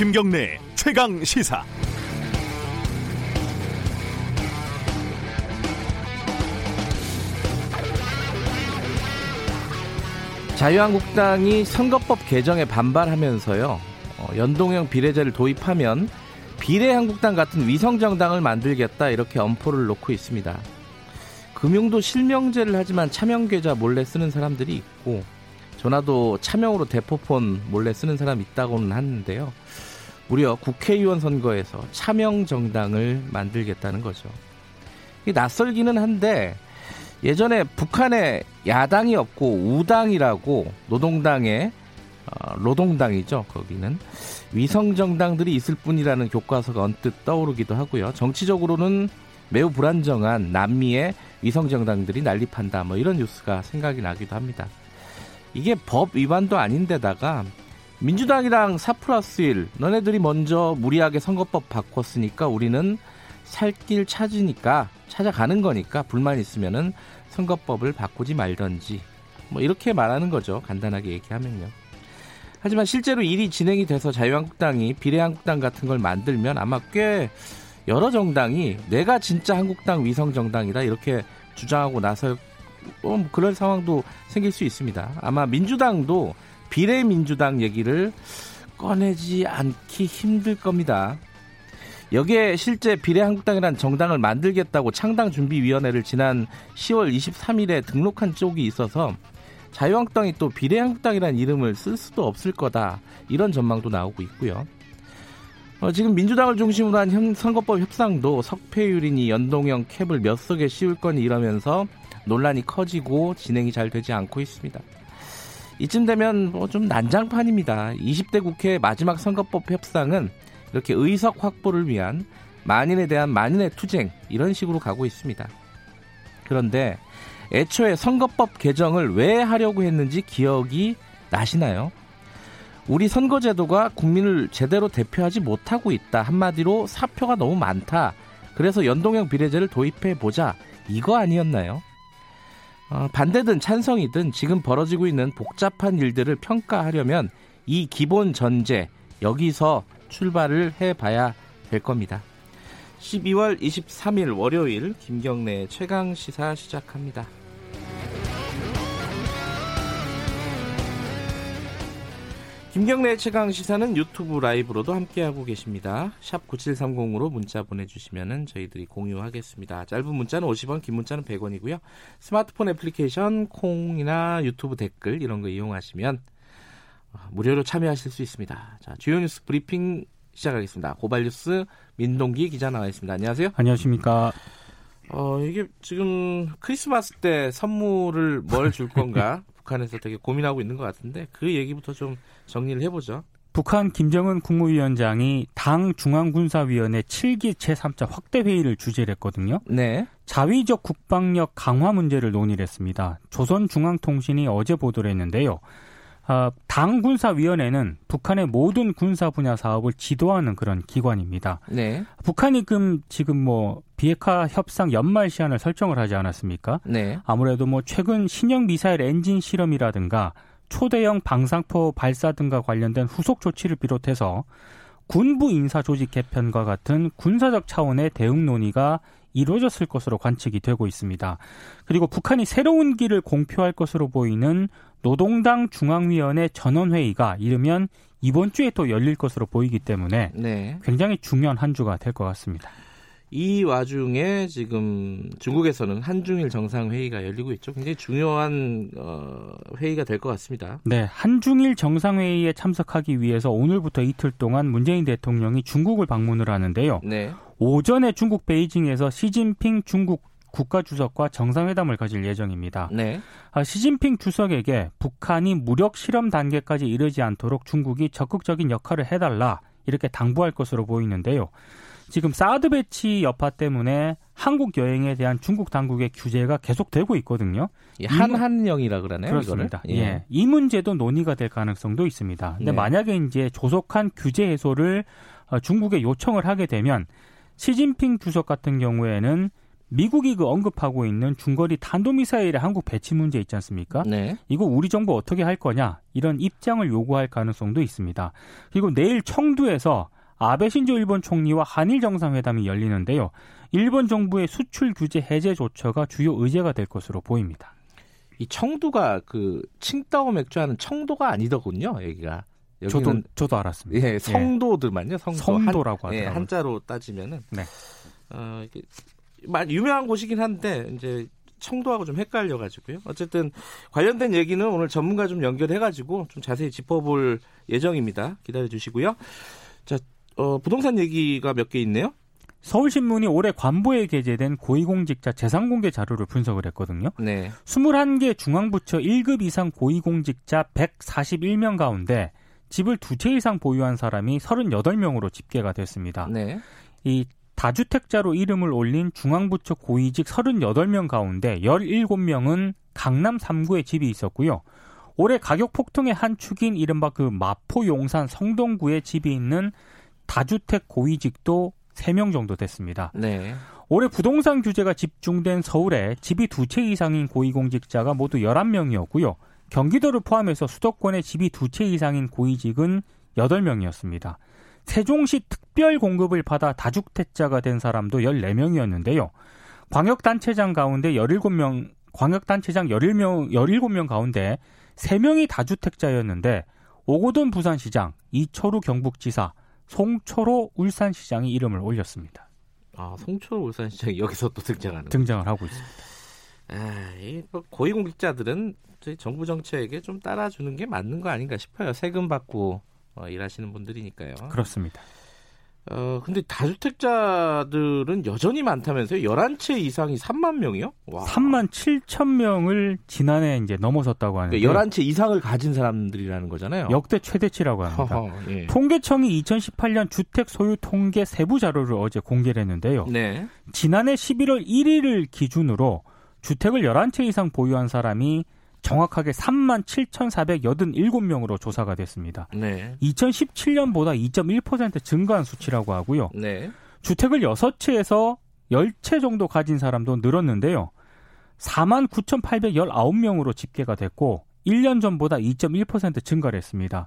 김경래 최강 시사. 자유한국당이 선거법 개정에 반발하면서요. 어, 연동형 비례제를 도입하면 비례한국당 같은 위성정당을 만들겠다 이렇게 엄포를 놓고 있습니다. 금융도 실명제를 하지만 차명계좌 몰래 쓰는 사람들이 있고 전화도 차명으로 대포폰 몰래 쓰는 사람 있다고는 하는데요. 무려 국회의원 선거에서 차명 정당을 만들겠다는 거죠. 낯설기는 한데 예전에 북한에 야당이 없고 우당이라고 노동당의 어, 노동당이죠. 거기는 위성 정당들이 있을 뿐이라는 교과서가 언뜻 떠오르기도 하고요. 정치적으로는 매우 불안정한 남미의 위성 정당들이 난립한다. 뭐 이런 뉴스가 생각이 나기도 합니다. 이게 법 위반도 아닌데다가 민주당이랑 4 플러스 1 너네들이 먼저 무리하게 선거법 바꿨으니까 우리는 살 길 찾으니까 찾아가는 거니까 불만 있으면은 선거법을 바꾸지 말던지 뭐 이렇게 말하는 거죠. 간단하게 얘기하면요. 하지만 실제로 일이 진행이 돼서 자유한국당이 비례한국당 같은 걸 만들면 아마 꽤 여러 정당이 내가 진짜 한국당 위성 정당이다 이렇게 주장하고 나설 어, 뭐 그런 상황도 생길 수 있습니다. 아마 민주당도 비례민주당 얘기를 꺼내지 않기 힘들 겁니다. 여기에 실제 비례한국당이란 정당을 만들겠다고 창당준비위원회를 지난 10월 23일에 등록한 쪽이 있어서 자유한국당이 또 비례한국당이라는 이름을 쓸 수도 없을 거다 이런 전망도 나오고 있고요. 어, 지금 민주당을 중심으로 한 선거법 협상도 석패율이니 연동형 캡을 몇 석에 씌울 거니 이러면서 논란이 커지고 진행이 잘 되지 않고 있습니다. 이쯤 되면 뭐 좀 난장판입니다. 20대 국회 마지막 선거법 협상은 이렇게 의석 확보를 위한 만인에 대한 만인의 투쟁 이런 식으로 가고 있습니다. 그런데 애초에 선거법 개정을 왜 하려고 했는지 기억이 나시나요? 우리 선거제도가 국민을 제대로 대표하지 못하고 있다. 한마디로 사표가 너무 많다. 그래서 연동형 비례제를 도입해 보자. 이거 아니었나요? 어, 반대든 찬성이든 지금 벌어지고 있는 복잡한 일들을 평가하려면 이 기본 전제 여기서 출발을 해봐야 될 겁니다. 12월 23일 월요일 김경래 최강 시사 시작합니다. 김경래 최강 시사는 유튜브 라이브로도 함께하고 계십니다. 샵 9730으로 문자 보내주시면 저희들이 공유하겠습니다. 짧은 문자는 50원, 긴 문자는 100원이고요. 스마트폰 애플리케이션, 콩이나 유튜브 댓글 이런 거 이용하시면 어, 무료로 참여하실 수 있습니다. 자, 주요 뉴스 브리핑 시작하겠습니다. 고발뉴스 민동기 기자 나와 있습니다. 안녕하세요. 안녕하십니까. 어, 이게 지금 크리스마스 때 선물을 뭘 줄 건가 북한에서 되게 고민하고 있는 것 같은데 그 얘기부터 좀 정리를 해보죠. 북한 김정은 국무위원장이 당 중앙군사위원회 7기 제3차 확대 회의를 주재를 했거든요. 네. 자위적 국방력 강화 문제를 논의를 했습니다. 조선중앙통신이 어제 보도를 했는데요. 어, 당 군사위원회는 북한의 모든 군사 분야 사업을 지도하는 그런 기관입니다. 네. 북한이 금 지금 뭐 비핵화 협상 연말 시한을 설정을 하지 않았습니까? 네. 아무래도 뭐 최근 신형 미사일 엔진 실험이라든가 초대형 방상포 발사 등과 관련된 후속 조치를 비롯해서 군부 인사 조직 개편과 같은 군사적 차원의 대응 논의가 이루어졌을 것으로 관측이 되고 있습니다. 그리고 북한이 새로운 길을 공표할 것으로 보이는 노동당 중앙위원회 전원회의가 이르면 이번 주에 또 열릴 것으로 보이기 때문에 네. 굉장히 중요한 한 주가 될 것 같습니다. 이 와중에 지금 중국에서는 한중일 정상회의가 열리고 있죠. 굉장히 중요한 어, 회의가 될 것 같습니다. 네, 한중일 정상회의에 참석하기 위해서 오늘부터 이틀 동안 문재인 대통령이 중국을 방문을 하는데요. 네. 오전에 중국 베이징에서 시진핑 중국 국가주석과 정상회담을 가질 예정입니다. 네. 아, 시진핑 주석에게 북한이 무력 실험 단계까지 이르지 않도록 중국이 적극적인 역할을 해달라 이렇게 당부할 것으로 보이는데요. 지금 사드 배치 여파 때문에 한국 여행에 대한 중국 당국의 규제가 계속되고 있거든요. 한한령이라 그러네요. 그렇습니다. 이거를. 예. 이 문제도 논의가 될 가능성도 있습니다. 근데 네. 만약에 이제 조속한 규제 해소를 어, 중국에 요청을 하게 되면 시진핑 주석 같은 경우에는 미국이 그 언급하고 있는 중거리 탄도미사일의 한국 배치 문제 있지 않습니까? 네. 이거 우리 정부 어떻게 할 거냐 이런 입장을 요구할 가능성도 있습니다. 그리고 내일 청두에서 아베 신조 일본 총리와 한일 정상회담이 열리는데요. 일본 정부의 수출 규제 해제 조처가 주요 의제가 될 것으로 보입니다. 이 청두가 그 칭따오 맥주하는 청도가 아니더군요. 여기가. 저도 저도 알았습니다. 예, 성도들만요. 성도. 성도라고 한, 예, 하더라고요. 한자로 따지면은 네. 어, 이게 말 유명한 곳이긴 한데 이제 청도하고 좀 헷갈려 가지고요. 어쨌든 관련된 얘기는 오늘 전문가 좀 연결해 가지고 좀 자세히 짚어볼 예정입니다. 기다려 주시고요. 자, 어, 부동산 얘기가 몇 개 있네요. 서울신문이 올해 관보에 게재된 고위공직자 재산공개 자료를 분석을 했거든요. 네. 21개 중앙부처 1급 이상 고위공직자 141명 가운데 집을 두 채 이상 보유한 사람이 38명으로 집계가 됐습니다. 네. 이 다주택자로 이름을 올린 중앙부처 고위직 38명 가운데 17명은 강남 3구에 집이 있었고요. 올해 가격 폭등의 한 축인 이른바 그 마포 용산 성동구에 집이 있는 다주택 고위직도 3명 정도 됐습니다. 네. 올해 부동산 규제가 집중된 서울에 집이 두 채 이상인 고위공직자가 모두 11명이었고요. 경기도를 포함해서 수도권에 집이 두 채 이상인 고위직은 8명이었습니다. 세종시 특별 공급을 받아 다주택자가 된 사람도 14명이었는데요. 광역단체장 가운데 17명, 광역단체장 17명, 17명 가운데 3명이 다주택자였는데 오고돈 부산시장, 이철우 경북지사, 송초로 울산시장이 이름을 올렸습니다. 아, 송초 울산시장이 여기서 또 등장하는 등장을 하고 있습니다. 아, 이 고위공직자들은 저희 정부 정책에 좀 따라주는 게 맞는 거 아닌가 싶어요. 세금 받고 어, 일하시는 분들이니까요. 그렇습니다. 어, 근데 다주택자들은 여전히 많다면서요? 11채 이상이 3만 명이요? 와. 3만 7천 명을 지난해 이제 넘어섰다고 하는데 그러니까 11채 이상을 가진 사람들이라는 거잖아요. 역대 최대치라고 합니다. 허허, 예. 통계청이 2018년 주택 소유 통계 세부 자료를 어제 공개를 했는데요. 네. 지난해 11월 1일을 기준으로 주택을 11채 이상 보유한 사람이 정확하게 3만 7,487명으로 조사가 됐습니다. 네. 2017년보다 2.1% 증가한 수치라고 하고요. 네. 주택을 6채에서 10채 정도 가진 사람도 늘었는데요. 4만 9,819명으로 집계가 됐고 1년 전보다 2.1% 증가를 했습니다.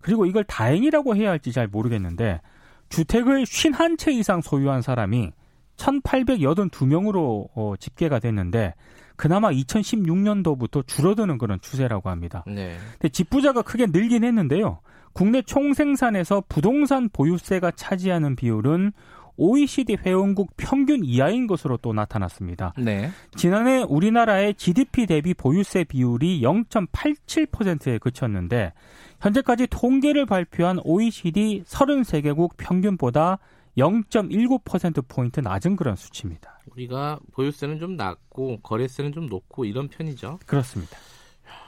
그리고 이걸 다행이라고 해야 할지 잘 모르겠는데 주택을 51채 이상 소유한 사람이 1,882명으로 어, 집계가 됐는데 그나마 2016년도부터 줄어드는 그런 추세라고 합니다. 네. 근데 집 부자가 크게 늘긴 했는데요. 국내 총생산에서 부동산 보유세가 차지하는 비율은 OECD 회원국 평균 이하인 것으로 또 나타났습니다. 네. 지난해 우리나라의 GDP 대비 보유세 비율이 0.87%에 그쳤는데 현재까지 통계를 발표한 OECD 33개국 평균보다 0.19%포인트 낮은 그런 수치입니다. 우리가 보유세는 좀 낮고 거래세는 좀 높고 이런 편이죠. 그렇습니다.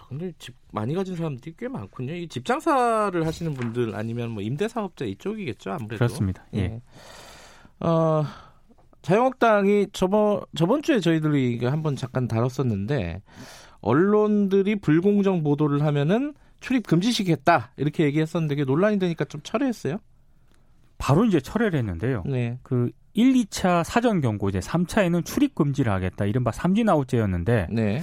근데 집 많이 가진 사람들이 꽤 많군요. 이 집 장사를 하시는 분들 아니면 뭐 임대 사업자 이쪽이겠죠, 아무래도. 그렇습니다. 예. 예. 어, 자유한국당이 저번 저번 주에 저희들이 한번 잠깐 다뤘었는데 언론들이 불공정 보도를 하면은 출입 금지시켰다 이렇게 얘기했었는데 그게 논란이 되니까 좀 철회했어요. 바로 이제 철회를 했는데요. 네. 그 1, 2차 사전 경고 이제 3차에는 출입 금지를 하겠다. 이른바 삼진 아웃제였는데 네.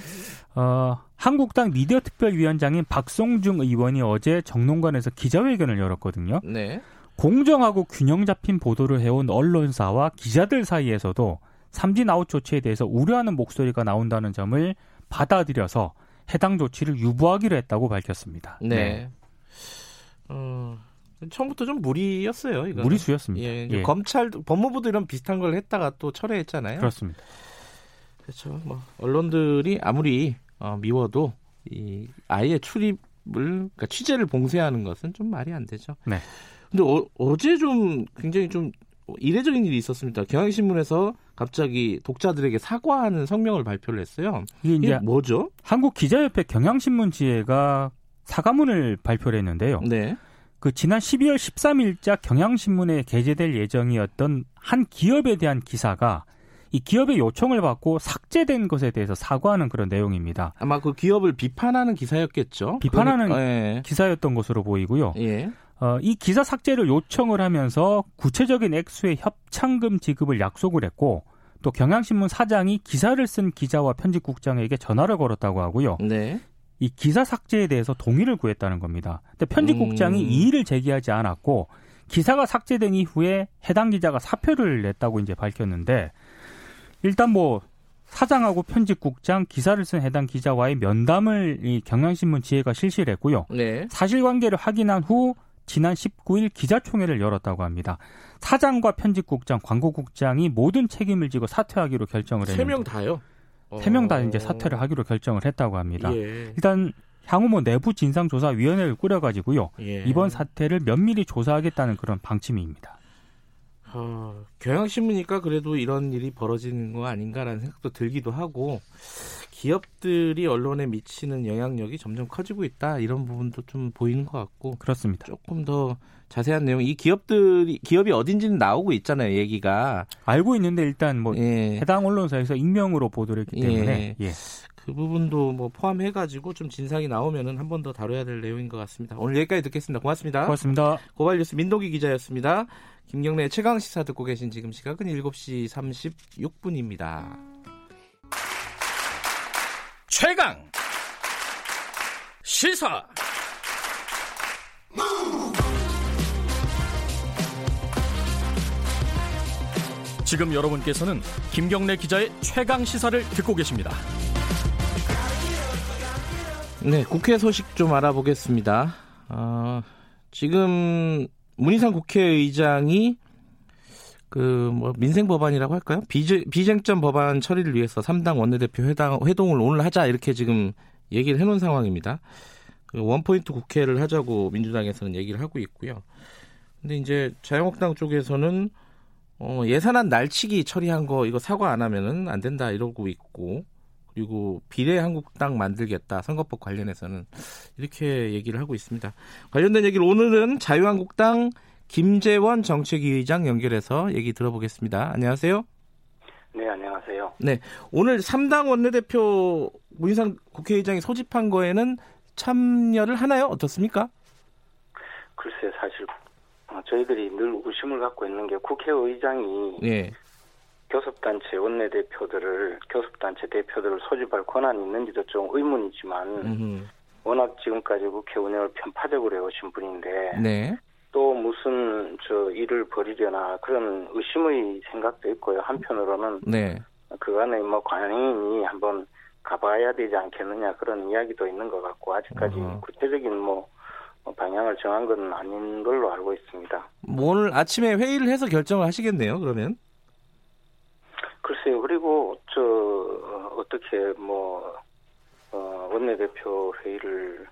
어, 한국당 미디어 특별위원장인 박성중 의원이 어제 정론관에서 기자회견을 열었거든요. 네. 공정하고 균형 잡힌 보도를 해온 언론사와 기자들 사이에서도 삼진 아웃 조치에 대해서 우려하는 목소리가 나온다는 점을 받아들여서 해당 조치를 유보하기로 했다고 밝혔습니다. 네. 어, 처음부터 좀 무리였어요. 이거 무리수였습니다. 예, 예. 검찰, 법무부도 이런 비슷한 걸 했다가 또 철회했잖아요. 그렇습니다. 그렇죠. 뭐 언론들이 아무리 어, 미워도 이 아예 출입을 그러니까 취재를 봉쇄하는 것은 좀 말이 안 되죠. 네. 근데 어, 어제 좀 굉장히 좀 이례적인 일이 있었습니다. 경향신문에서 갑자기 독자들에게 사과하는 성명을 발표를 했어요. 이게 이게 뭐죠? 한국 기자협회 경향신문 지회가 사과문을 발표를 했는데요. 네. 그 지난 12월 13일자 경향신문에 게재될 예정이었던 한 기업에 대한 기사가 이 기업의 요청을 받고 삭제된 것에 대해서 사과하는 그런 내용입니다. 아마 그 기업을 비판하는 기사였겠죠. 비판하는 그러니까, 예. 기사였던 것으로 보이고요. 예. 어, 이 기사 삭제를 요청을 하면서 구체적인 액수의 협찬금 지급을 약속을 했고 또 경향신문 사장이 기사를 쓴 기자와 편집국장에게 전화를 걸었다고 하고요. 네. 이 기사 삭제에 대해서 동의를 구했다는 겁니다. 근데 편집국장이 음. 이의를 제기하지 않았고 기사가 삭제된 이후에 해당 기자가 사표를 냈다고 이제 밝혔는데 일단 뭐 사장하고 편집국장 기사를 쓴 해당 기자와의 면담을 이 경향신문 지혜가 실시를 했고요. 네. 사실관계를 확인한 후 지난 19일 기자총회를 열었다고 합니다. 사장과 편집국장, 광고국장이 모든 책임을 지고 사퇴하기로 결정을 했는데 세 명 다요. 세명다 어. 이제 사퇴를 하기로 결정을 했다고 합니다. 예. 일단 향후 뭐 내부 진상조사위원회를 꾸려가지고요. 예. 이번 사태를 면밀히 조사하겠다는 그런 방침입니다. 어, 경향신문이니까 그래도 이런 일이 벌어지는 거 아닌가라는 생각도 들기도 하고 기업들이 언론에 미치는 영향력이 점점 커지고 있다 이런 부분도 좀 보이는 것 같고 그렇습니다. 조금 더 자세한 내용 이 기업들이 기업이 어딘지는 나오고 있잖아요 얘기가 알고 있는데 일단 뭐 예. 해당 언론사에서 익명으로 보도를 했기 때문에 예. 그 부분도 뭐 포함해 가지고 좀 진상이 나오면은 한 번 더 다뤄야 될 내용인 것 같습니다. 오늘 여기까지 듣겠습니다. 고맙습니다. 고맙습니다. 고발뉴스 민동기 기자였습니다. 김경래 최강 시사 듣고 계신 지금 시각은 7시 36분입니다. 최강 시사 지금 여러분께서는 김경래 기자의 최강 시사를 듣고 계십니다. 네, 국회 소식 좀 알아보겠습니다. 어, 지금 문희상 국회의장이 그 뭐 민생 법안이라고 할까요? 비제, 비쟁점 법안 처리를 위해서 3당 원내대표 회당, 회동을 오늘 하자 이렇게 지금 얘기를 해놓은 상황입니다. 그 원포인트 국회를 하자고 민주당에서는 얘기를 하고 있고요. 근데 이제 자유한국당 쪽에서는 어, 예산안 날치기 처리한 거 이거 사과 안 하면은 안 된다 이러고 있고 그리고 비례 한국당 만들겠다 선거법 관련해서는 이렇게 얘기를 하고 있습니다. 관련된 얘기를 오늘은 자유한국당 김재원 정책위 의장 연결해서 얘기 들어보겠습니다. 안녕하세요. 네, 안녕하세요. 네, 오늘 3당 원내대표 문희상 국회의장이 소집한 거에는 참여를 하나요? 어떻습니까? 글쎄, 사실 어, 저희들이 늘 의심을 갖고 있는 게 국회의장이 예. 교섭단체 원내대표들을 교섭단체 대표들을 소집할 권한이 있는지도 좀 의문이지만 음흠. 워낙 지금까지 국회 운영을 편파적으로 해오신 분인데 네. 또 무슨 저 일을 벌이려나 그런 의심의 생각도 있고요. 한편으로는 네. 그간에 뭐 관행인이 한번 가봐야 되지 않겠느냐 그런 이야기도 있는 것 같고 아직까지 어허. 구체적인 뭐 방향을 정한 건 아닌 걸로 알고 있습니다. 뭐 오늘 아침에 회의를 해서 결정을 하시겠네요. 그러면. 글쎄요. 그리고 저 어, 어떻게 뭐 어, 원내대표 회의를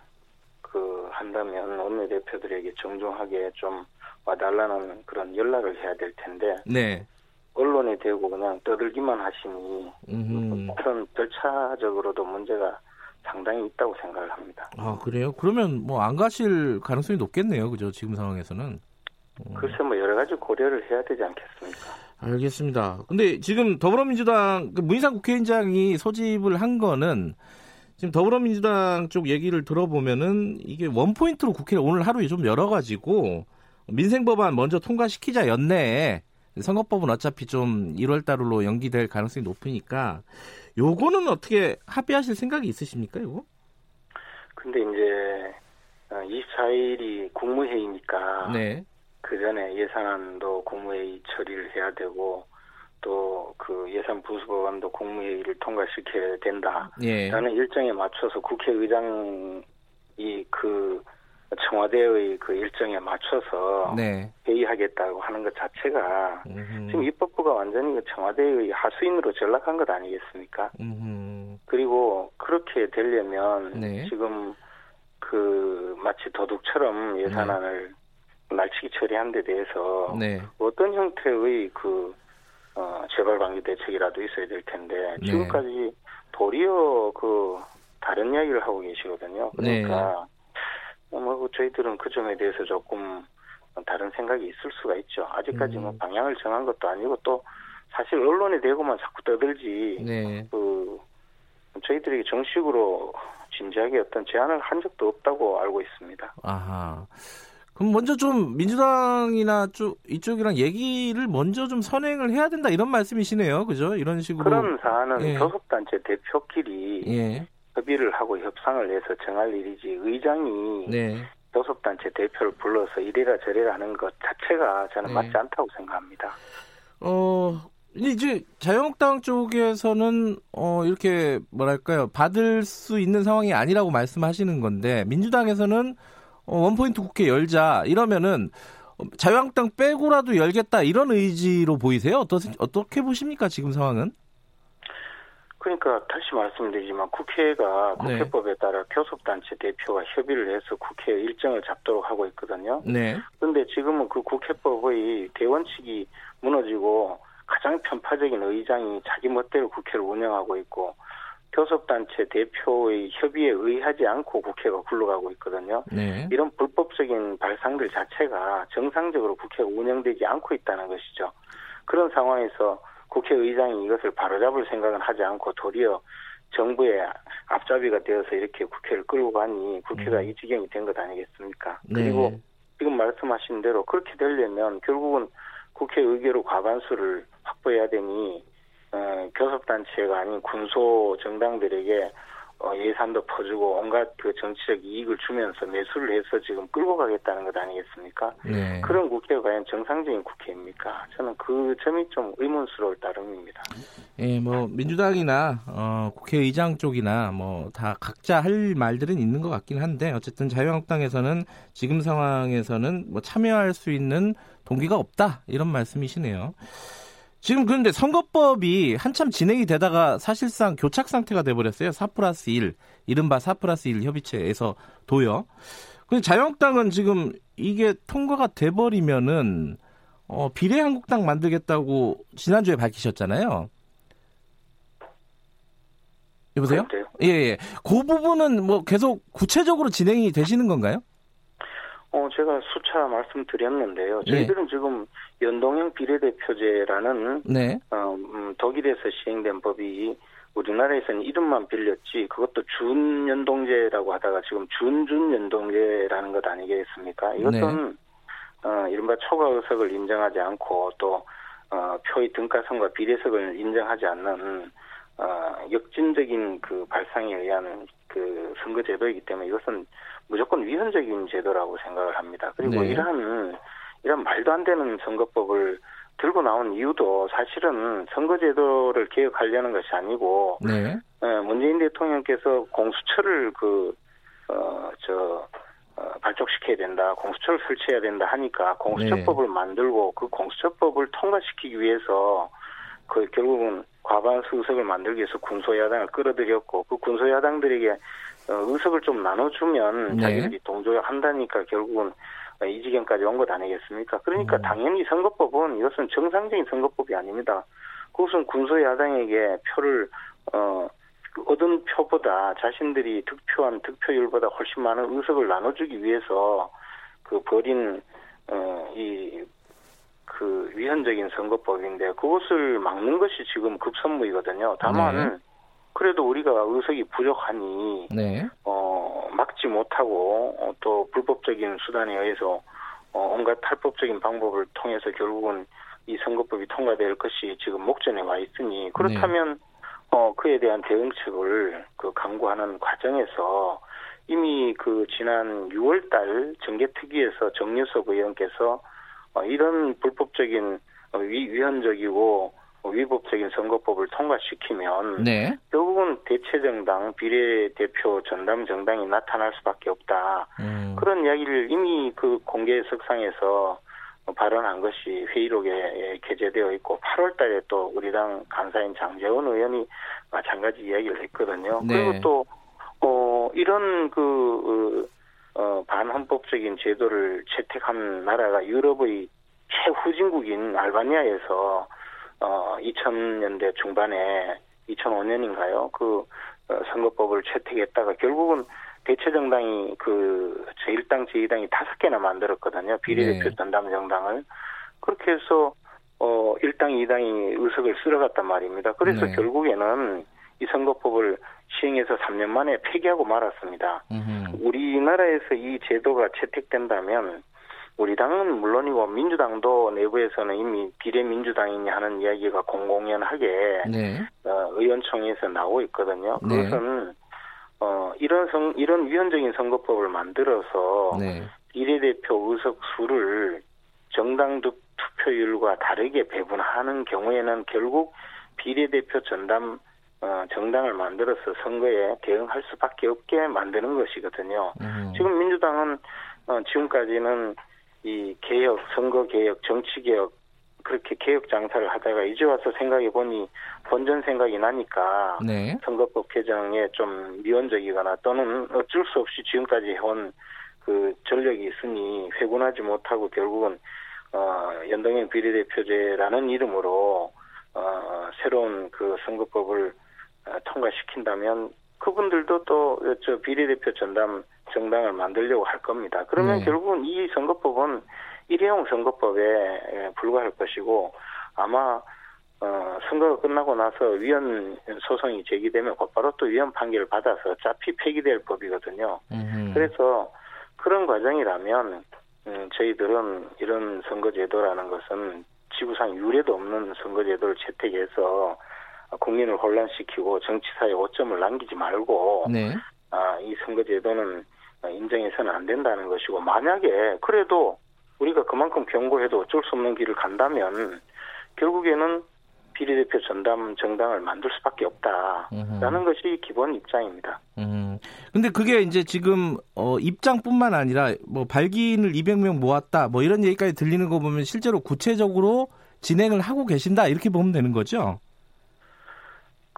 그 한다면 원내대표들에게 정중하게 좀 와달라는 그런 연락을 해야 될 텐데 네. 언론에 대고 그냥 떠들기만 하시니 음흠. 그런 절차적으로도 문제가 상당히 있다고 생각을 합니다. 아 그래요? 그러면 뭐 안 가실 가능성이 높겠네요. 그죠? 지금 상황에서는. 음. 글쎄 뭐 여러 가지 고려를 해야 되지 않겠습니까? 알겠습니다. 근데 지금 더불어민주당 그 문희상 국회의장이 소집을 한 거는 지금 더불어민주당 쪽 얘기를 들어보면은 이게 원 포인트로 국회를 오늘 하루에 좀 열어가지고 민생 법안 먼저 통과시키자 연내에 선거법은 어차피 좀 1월 달로 연기될 가능성이 높으니까 요거는 어떻게 합의하실 생각이 있으십니까, 이거? 근데 이제 24일이 국무회의니까 네. 그 전에 예산안도 국무회의 처리를 해야 되고 또 그 예산 부수법안도 국무회의를 통과시켜야 된다. 예. 라는 일정에 맞춰서 국회의장이 그 청와대의 그 일정에 맞춰서 네. 회의하겠다고 하는 것 자체가 음흠. 지금 입법부가 완전히 그 청와대의 하수인으로 전락한 것 아니겠습니까? 음흠. 그리고 그렇게 되려면 네. 지금 그 마치 도둑처럼 예산안을 날치기 처리한 데 대해서 네. 어떤 형태의 그 어, 재발 방지 대책이라도 있어야 될 텐데 네. 지금까지 도리어 그 다른 이야기를 하고 계시거든요. 네. 그러니까 뭐 저희들은 그 점에 대해서 조금 다른 생각이 있을 수가 있죠. 아직까지 음. 뭐 방향을 정한 것도 아니고 또 사실 언론에 대고만 자꾸 떠들지 네. 그 저희들이 정식으로 진지하게 어떤 제안을 한 적도 없다고 알고 있습니다. 아하. 그럼 먼저 좀 민주당이나 쪽 이쪽이랑 얘기를 먼저 좀 선행을 해야 된다 이런 말씀이시네요. 그죠? 이런 식으로 그런 사안은 예. 교섭단체 대표끼리 예. 협의를 하고 협상을 해서 정할 일이지 의장이 네. 교섭단체 대표를 불러서 이래라 저래라 하는 것 자체가 저는 네. 맞지 않다고 생각합니다. 어, 이제 자유한국당 쪽에서는 어 이렇게 뭐랄까요 받을 수 있는 상황이 아니라고 말씀하시는 건데 민주당에서는 어, 원포인트 국회 열자 이러면은 어, 자유한국당 빼고라도 열겠다 이런 의지로 보이세요? 어떠, 어떻게 보십니까 지금 상황은? 그러니까 다시 말씀드리지만 국회가 네. 국회법에 따라 교섭단체 대표가 협의를 해서 국회 일정을 잡도록 하고 있거든요. 네. 그런데 지금은 그 국회법의 대원칙이 무너지고 가장 편파적인 의장이 자기 멋대로 국회를 운영하고 있고 교섭단체 대표의 협의에 의하지 않고 국회가 굴러가고 있거든요. 네. 이런 불법적인 발상들 자체가 정상적으로 국회가 운영되지 않고 있다는 것이죠. 그런 상황에서 국회의장이 이것을 바로잡을 생각은 하지 않고 도리어 정부의 앞잡이가 되어서 이렇게 국회를 끌고 가니 국회가 음. 이 지경이 된 것 아니겠습니까? 네. 그리고 지금 말씀하신 대로 그렇게 되려면 결국은 국회 의결의 과반수를 확보해야 되니 어, 교섭단체가 아닌 군소 정당들에게 어, 예산도 퍼주고 온갖 그 정치적 이익을 주면서 매수를 해서 지금 끌고 가겠다는 것 아니겠습니까? 네. 그런 국회가 과연 정상적인 국회입니까? 저는 그 점이 좀 의문스러울 따름입니다. 예, 뭐 민주당이나 어, 국회의장 쪽이나 뭐 다 각자 할 말들은 있는 것 같긴 한데 어쨌든 자유한국당에서는 지금 상황에서는 뭐 참여할 수 있는 동기가 없다 이런 말씀이시네요. 지금 그런데 선거법이 한참 진행이 되다가 사실상 교착 상태가 돼버렸어요. 4 플러스 1, 이른바 4 플러스 1 협의체에서 도요. 근데 자유한국당은 지금 이게 통과가 돼버리면은 어, 비례한국당 만들겠다고 지난주에 밝히셨잖아요. 여보세요? 그런데요. 예, 예. 그 부분은 뭐 계속 구체적으로 진행이 되시는 건가요? 어, 제가 수차 말씀드렸는데요. 예. 저희들은 지금 연동형 비례대표제라는 네. 어, 음, 독일에서 시행된 법이 우리나라에서는 이름만 빌렸지 그것도 준연동제라고 하다가 지금 준준연동제라는 것 아니겠습니까? 이것은 어, 이른바 초과 의석을 인정하지 않고 또 어, 표의 등가성과 비례석을 인정하지 않는 어, 역진적인 그 발상에 의한 그 선거 제도이기 때문에 이것은 무조건 위헌적인 제도라고 생각을 합니다. 그리고 네. 이러한 이런 말도 안 되는 선거법을 들고 나온 이유도 사실은 선거제도를 개혁하려는 것이 아니고 네. 어, 문재인 대통령께서 공수처를 그, 어, 저, 어, 발족시켜야 된다, 공수처를 설치해야 된다 하니까 공수처법을 만들고 그 공수처법을 통과시키기 위해서 그 결국은 과반수 의석을 만들기 위해서 군소야당을 끌어들였고 그 군소야당들에게 어, 의석을 좀 나눠주면 네. 자기들이 동조한다니까 결국은 어, 이 지경까지 온 것 아니겠습니까? 그러니까 음. 당연히 선거법은 이것은 정상적인 선거법이 아닙니다. 그것은 군소야당에게 표를 어, 그 얻은 표보다 자신들이 득표한 득표율보다 훨씬 많은 의석을 나눠주기 위해서 그 벌인 어, 이 그 위헌적인 선거법인데 그것을 막는 것이 지금 급선무이거든요. 다만 네. 그래도 우리가 의석이 부족하니 네. 어, 막지 못하고 어, 또 불법적인 수단에 의해서 어, 온갖 탈법적인 방법을 통해서 결국은 이 선거법이 통과될 것이 지금 목전에 와 있으니 그렇다면 어, 그에 대한 대응책을 그 강구하는 과정에서 이미 그 지난 6월달 정개특위에서 정유석 의원께서 어, 이런 불법적인 어, 위, 위헌적이고 어, 위법적인 선거법을 통과시키면 네. 결국은 대체정당 비례대표 전담 정당이 나타날 수밖에 없다. 음. 그런 이야기를 이미 그 공개 석상에서 발언한 것이 회의록에 게재되어 있고 8월 달에 또 우리 당 간사인 장재원 의원이 마찬가지 이야기를 했거든요. 네. 그리고 또, 어, 이런 그, 어, 반헌법적인 제도를 채택한 나라가 유럽의 최후진국인 알바니아에서 어, 2000년대 중반에 2005년인가요? 그 어, 선거법을 채택했다가 결국은 대체정당이 그 제1당, 제2당이 다섯 개나 만들었거든요. 비례대표 네. 전담 정당을. 그렇게 해서 어 1당, 2당이 의석을 쓸어갔단 말입니다. 그래서 네. 결국에는 이 선거법을 시행해서 3년 만에 폐기하고 말았습니다. 우리나라에서 이 제도가 채택된다면 우리 당은 물론이고 민주당도 내부에서는 이미 비례민주당이니 하는 이야기가 공공연하게 네. 어, 의원총회에서 나오고 있거든요. 네. 그것은 어, 이런 성, 이런 위헌적인 선거법을 만들어서 네. 비례대표 의석 수를 정당 득 투표율과 다르게 배분하는 경우에는 결국 비례대표 전담 어, 정당을 만들어서 선거에 대응할 수밖에 없게 만드는 것이거든요. 음. 지금 민주당은 어, 지금까지는 이 개혁, 선거 개혁, 정치 개혁 그렇게 개혁 장사를 하다가 이제 와서 생각해 보니 본전 생각이 나니까 네. 선거법 개정에 좀 미온적이거나 또는 어쩔 수 없이 지금까지 해온 그 전력이 있으니 회군하지 못하고 결국은 어 연동형 비례대표제라는 이름으로 어 새로운 그 선거법을 어, 통과시킨다면 그분들도 또 저 비례대표 전담 정당을 만들려고 할 겁니다. 그러면 네. 결국은 이 선거법은 일회용 선거법에 에, 불과할 것이고 아마 어, 선거가 끝나고 나서 위헌 소송이 제기되면 곧바로 또 위헌 판결을 받아서 어차피 폐기될 법이거든요. 음흠. 그래서 그런 과정이라면 음, 저희들은 이런 선거제도라는 것은 지구상 유례도 없는 선거제도를 채택해서 국민을 혼란시키고 정치사에 오점을 남기지 말고 네. 아, 이 선거제도는 인정해서는 안 된다는 것이고 만약에 그래도 우리가 그만큼 경고해도 어쩔 수 없는 길을 간다면 결국에는 비례대표 전담 정당을 만들 수밖에 없다라는 음흠. 것이 기본 입장입니다. 음. 근데 그게 이제 지금 어 입장뿐만 아니라 뭐 발기인을 200명 모았다 뭐 이런 얘기까지 들리는 거 보면 실제로 구체적으로 진행을 하고 계신다 이렇게 보면 되는 거죠.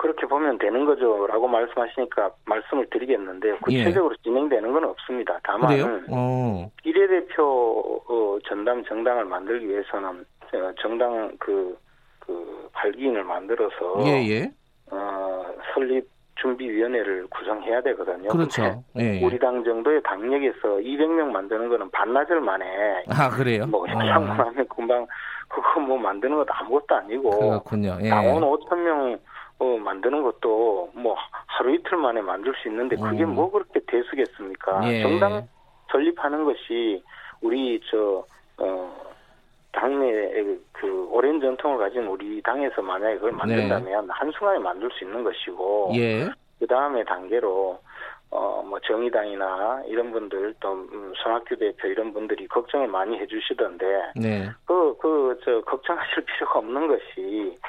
그렇게 보면 되는 거죠 라고 말씀하시니까 말씀을 드리겠는데 구체적으로 진행되는 건 없습니다. 다만 예. 어. 비례대표 어, 전담 정당을 만들기 위해서는 어, 정당 그, 그 발기인을 만들어서 예, 예. 어, 설립 준비위원회를 구성해야 되거든요. 그렇죠. 근데 예. 우리 당 정도의 당력에서 200명 만드는 거는 반나절 만에 아, 그래요? 뭐 어. 향만 하면 금방 그거 뭐 만드는 것도 아무것도 아니고 그렇군요. 예. 당원 5천 명 어, 만드는 것도 뭐 하루 이틀 만에 만들 수 있는데 그게 음. 뭐 그렇게 대수겠습니까? 예. 정당 설립하는 것이 우리 저 어, 당내 그 오랜 전통을 가진 우리 당에서 만약에 그걸 만든다면 한순간에 만들 수 있는 것이고 예. 그 다음에 단계로 어 뭐 정의당이나 이런 분들 또 음, 손학규 대표 이런 분들이 걱정을 많이 해주시던데 네. 그그 저 걱정하실 필요가 없는 것이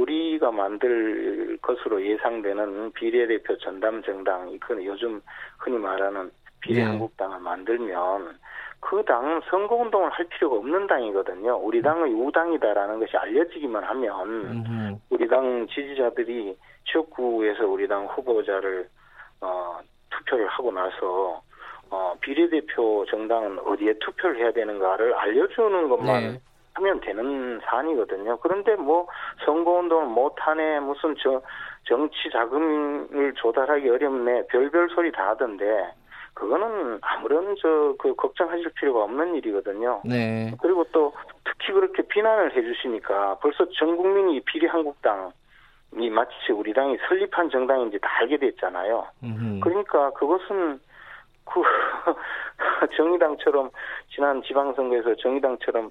우리가 만들 것으로 예상되는 비례대표 전담 정당 이그 요즘 흔히 말하는 비례한국당을 만들면 그 당은 선거운동을 할 필요가 없는 당이거든요. 우리 당의 우당이다라는 것이 알려지기만 하면. 우리 당 지지자들이 지역구에서 우리 당 후보자를 어, 투표를 하고 나서 어, 비례대표 정당은 어디에 투표를 해야 되는가를 알려주는 것만 네. 하면 되는 사안이거든요. 그런데 뭐 선거운동을 못하네 무슨 저 정치 자금을 조달하기 어렵네 별별 소리 다 하던데 그거는 아무런 저 그 걱정하실 필요가 없는 일이거든요. 네. 그리고 또 특히 그렇게 비난을 해주시니까 벌써 전 국민이 비례한국당 이 마치 우리 당이 설립한 정당인지 다 알게 됐잖아요. 음흠. 그러니까 그것은 그 정의당처럼 지난 지방선거에서 정의당처럼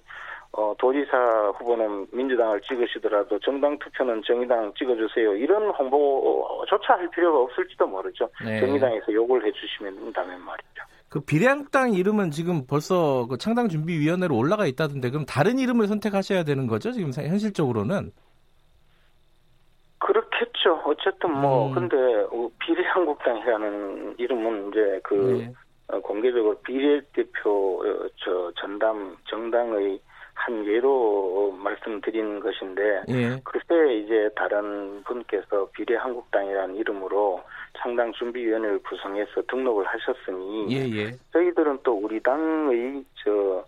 어, 도지사 후보는 민주당을 찍으시더라도 정당 투표는 정의당 찍어주세요. 이런 홍보조차 할 필요가 없을지도 모르죠. 네. 정의당에서 욕을 해주시면 된다면 말이죠. 그 비례한국당 이름은 지금 벌써 그 창당준비위원회로 올라가 있다던데 그럼 다른 이름을 선택하셔야 되는 거죠? 지금 현실적으로는? 그렇겠죠. 어쨌든 뭐 음. 근데 어, 비례한국당이라는 이름은 이제 그 네. 어, 공개적으로 비례대표 어, 저 전담 정당의 한 예로 말씀드린 것인데 예. 글쎄 이제 다른 분께서 비례한국당이라는 이름으로 창당 준비위원회를 구성해서 등록을 하셨으니 예, 예. 저희들은 또 우리 당의 저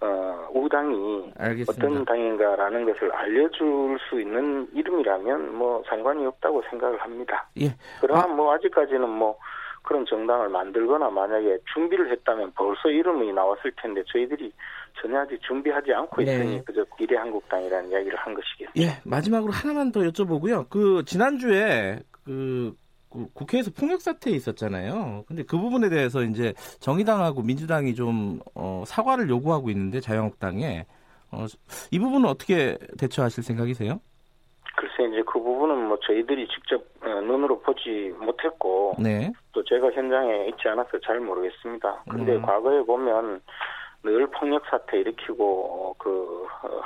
어, 우당이 알겠습니다. 어떤 당인가라는 것을 알려줄 수 있는 이름이라면 뭐 상관이 없다고 생각을 합니다. 예. 그러나 아. 뭐 아직까지는 뭐 그런 정당을 만들거나 만약에 준비를 했다면 벌써 이름이 나왔을 텐데 저희들이 전혀 아직 준비하지 않고 네. 있으니 그저 비례한국당이라는 이야기를 한 것이겠죠. 예, 마지막으로 하나만 더 여쭤보고요. 그 지난주에 그, 그 국회에서 폭력 사태 있었잖아요. 근데 그 부분에 대해서 이제 정의당하고 민주당이 좀 어, 사과를 요구하고 있는데 자유한국당에 어, 이 부분은 어떻게 대처하실 생각이세요? 글쎄 이제 그 부분은 뭐 저희들이 직접 어, 눈으로 보지 못했고 네. 또 제가 현장에 있지 않아서 잘 모르겠습니다. 근데 음. 과거에 보면 늘 폭력 사태 일으키고 그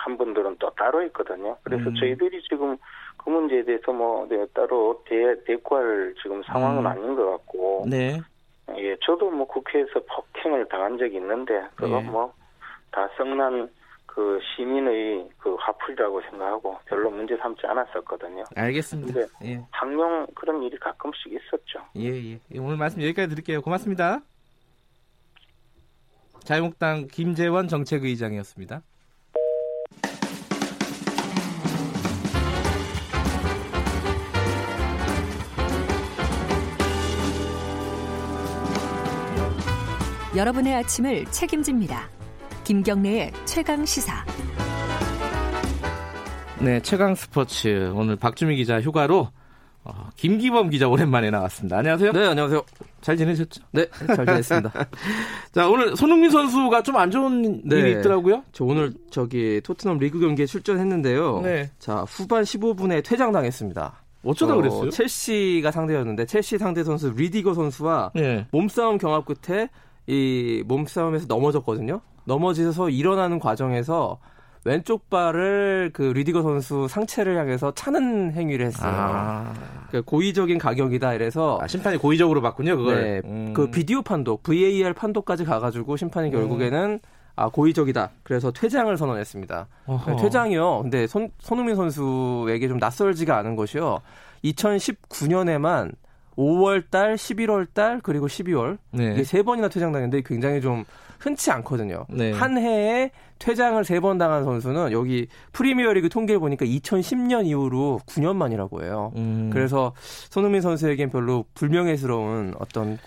한 분들은 또 따로 있거든요. 그래서 음. 저희들이 지금 그 문제에 대해서 뭐 네, 따로 대, 대꾸할 지금 상황은 음. 아닌 것 같고 네. 예 저도 뭐 국회에서 폭행을 당한 적이 있는데 그거 예. 뭐다 성난 그 시민의 그 화풀이라고 생각하고 별로 문제 삼지 않았었거든요. 알겠습니다. 예. 항명 그런 일이 가끔씩 있었죠. 예, 예. 예, 오늘 말씀 여기까지 드릴게요. 고맙습니다. 자유한국당 김재원 정책의장이었습니다. 여러분의 아침을 책임집니다. 김경래의 최강 시사. 네, 최강 스포츠 오늘 박주미 기자 휴가로 어, 김기범 기자 오랜만에 나왔습니다. 안녕하세요. 네, 안녕하세요. 잘 지내셨죠? 네, 잘 지냈습니다. 자, 오늘 손흥민 선수가 좀 안 좋은 네. 일이 있더라고요. 저 오늘 저기 토트넘 리그 경기에 출전했는데요. 네. 자, 후반 15분에 퇴장당했습니다. 어쩌다 어, 그랬어요? 첼시가 상대였는데 첼시 상대 선수 리디거 선수와 네. 몸싸움 경합 끝에 이 몸싸움에서 넘어졌거든요. 넘어지셔서 일어나는 과정에서 왼쪽 발을 그 리디거 선수 상체를 향해서 차는 행위를 했어요. 아, 그러니까 고의적인 가격이다 이래서 아, 심판이 고의적으로 봤군요, 그걸. 네, 음. 그 비디오 판독, VAR 판독까지 가가지고 심판이 결국에는 아 고의적이다. 그래서 퇴장을 선언했습니다. 어허. 퇴장이요. 근데 손, 손흥민 선수에게 좀 낯설지가 않은 것이요. 2019년에만 5월 달, 11월 달, 그리고 12월 네. 이게 세 번이나 퇴장당했는데 굉장히 좀 흔치 않거든요. 네. 한 해에 퇴장을 세 번 당한 선수는 여기 프리미어리그 통계를 보니까 2010년 이후로 9년 만이라고 해요. 음. 그래서 손흥민 선수에겐 별로 불명예스러운 어떤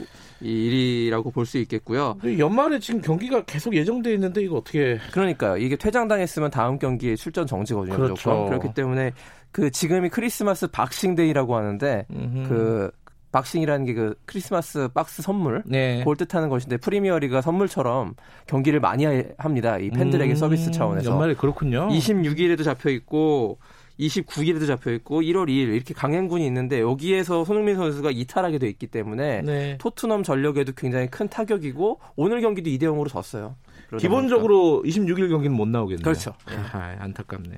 이 일이라고 볼 수 있겠고요. 연말에 지금 경기가 계속 예정돼 있는데 이거 어떻게 그러니까요. 이게 퇴장당했으면 다음 경기에 출전 정지거든요. 그렇죠. 무조건. 그렇기 때문에 그 지금이 크리스마스 박싱데이라고 하는데 음흠. 그 박싱이라는 게 그 크리스마스 박스 선물 네. 그걸 뜻하는 것인데 프리미어리그가 선물처럼 경기를 많이 하- 합니다. 이 팬들에게 음, 서비스 차원에서 연말에 그렇군요. 26일에도 잡혀 있고 29일에도 잡혀 있고 1월 2일 이렇게 강행군이 있는데 여기에서 손흥민 선수가 이탈하게 돼 있기 때문에 네. 토트넘 전력에도 굉장히 큰 타격이고 오늘 경기도 2대 0으로 졌어요. 기본적으로 26일 경기는 못 나오겠네요. 그렇죠. 아, 안타깝네.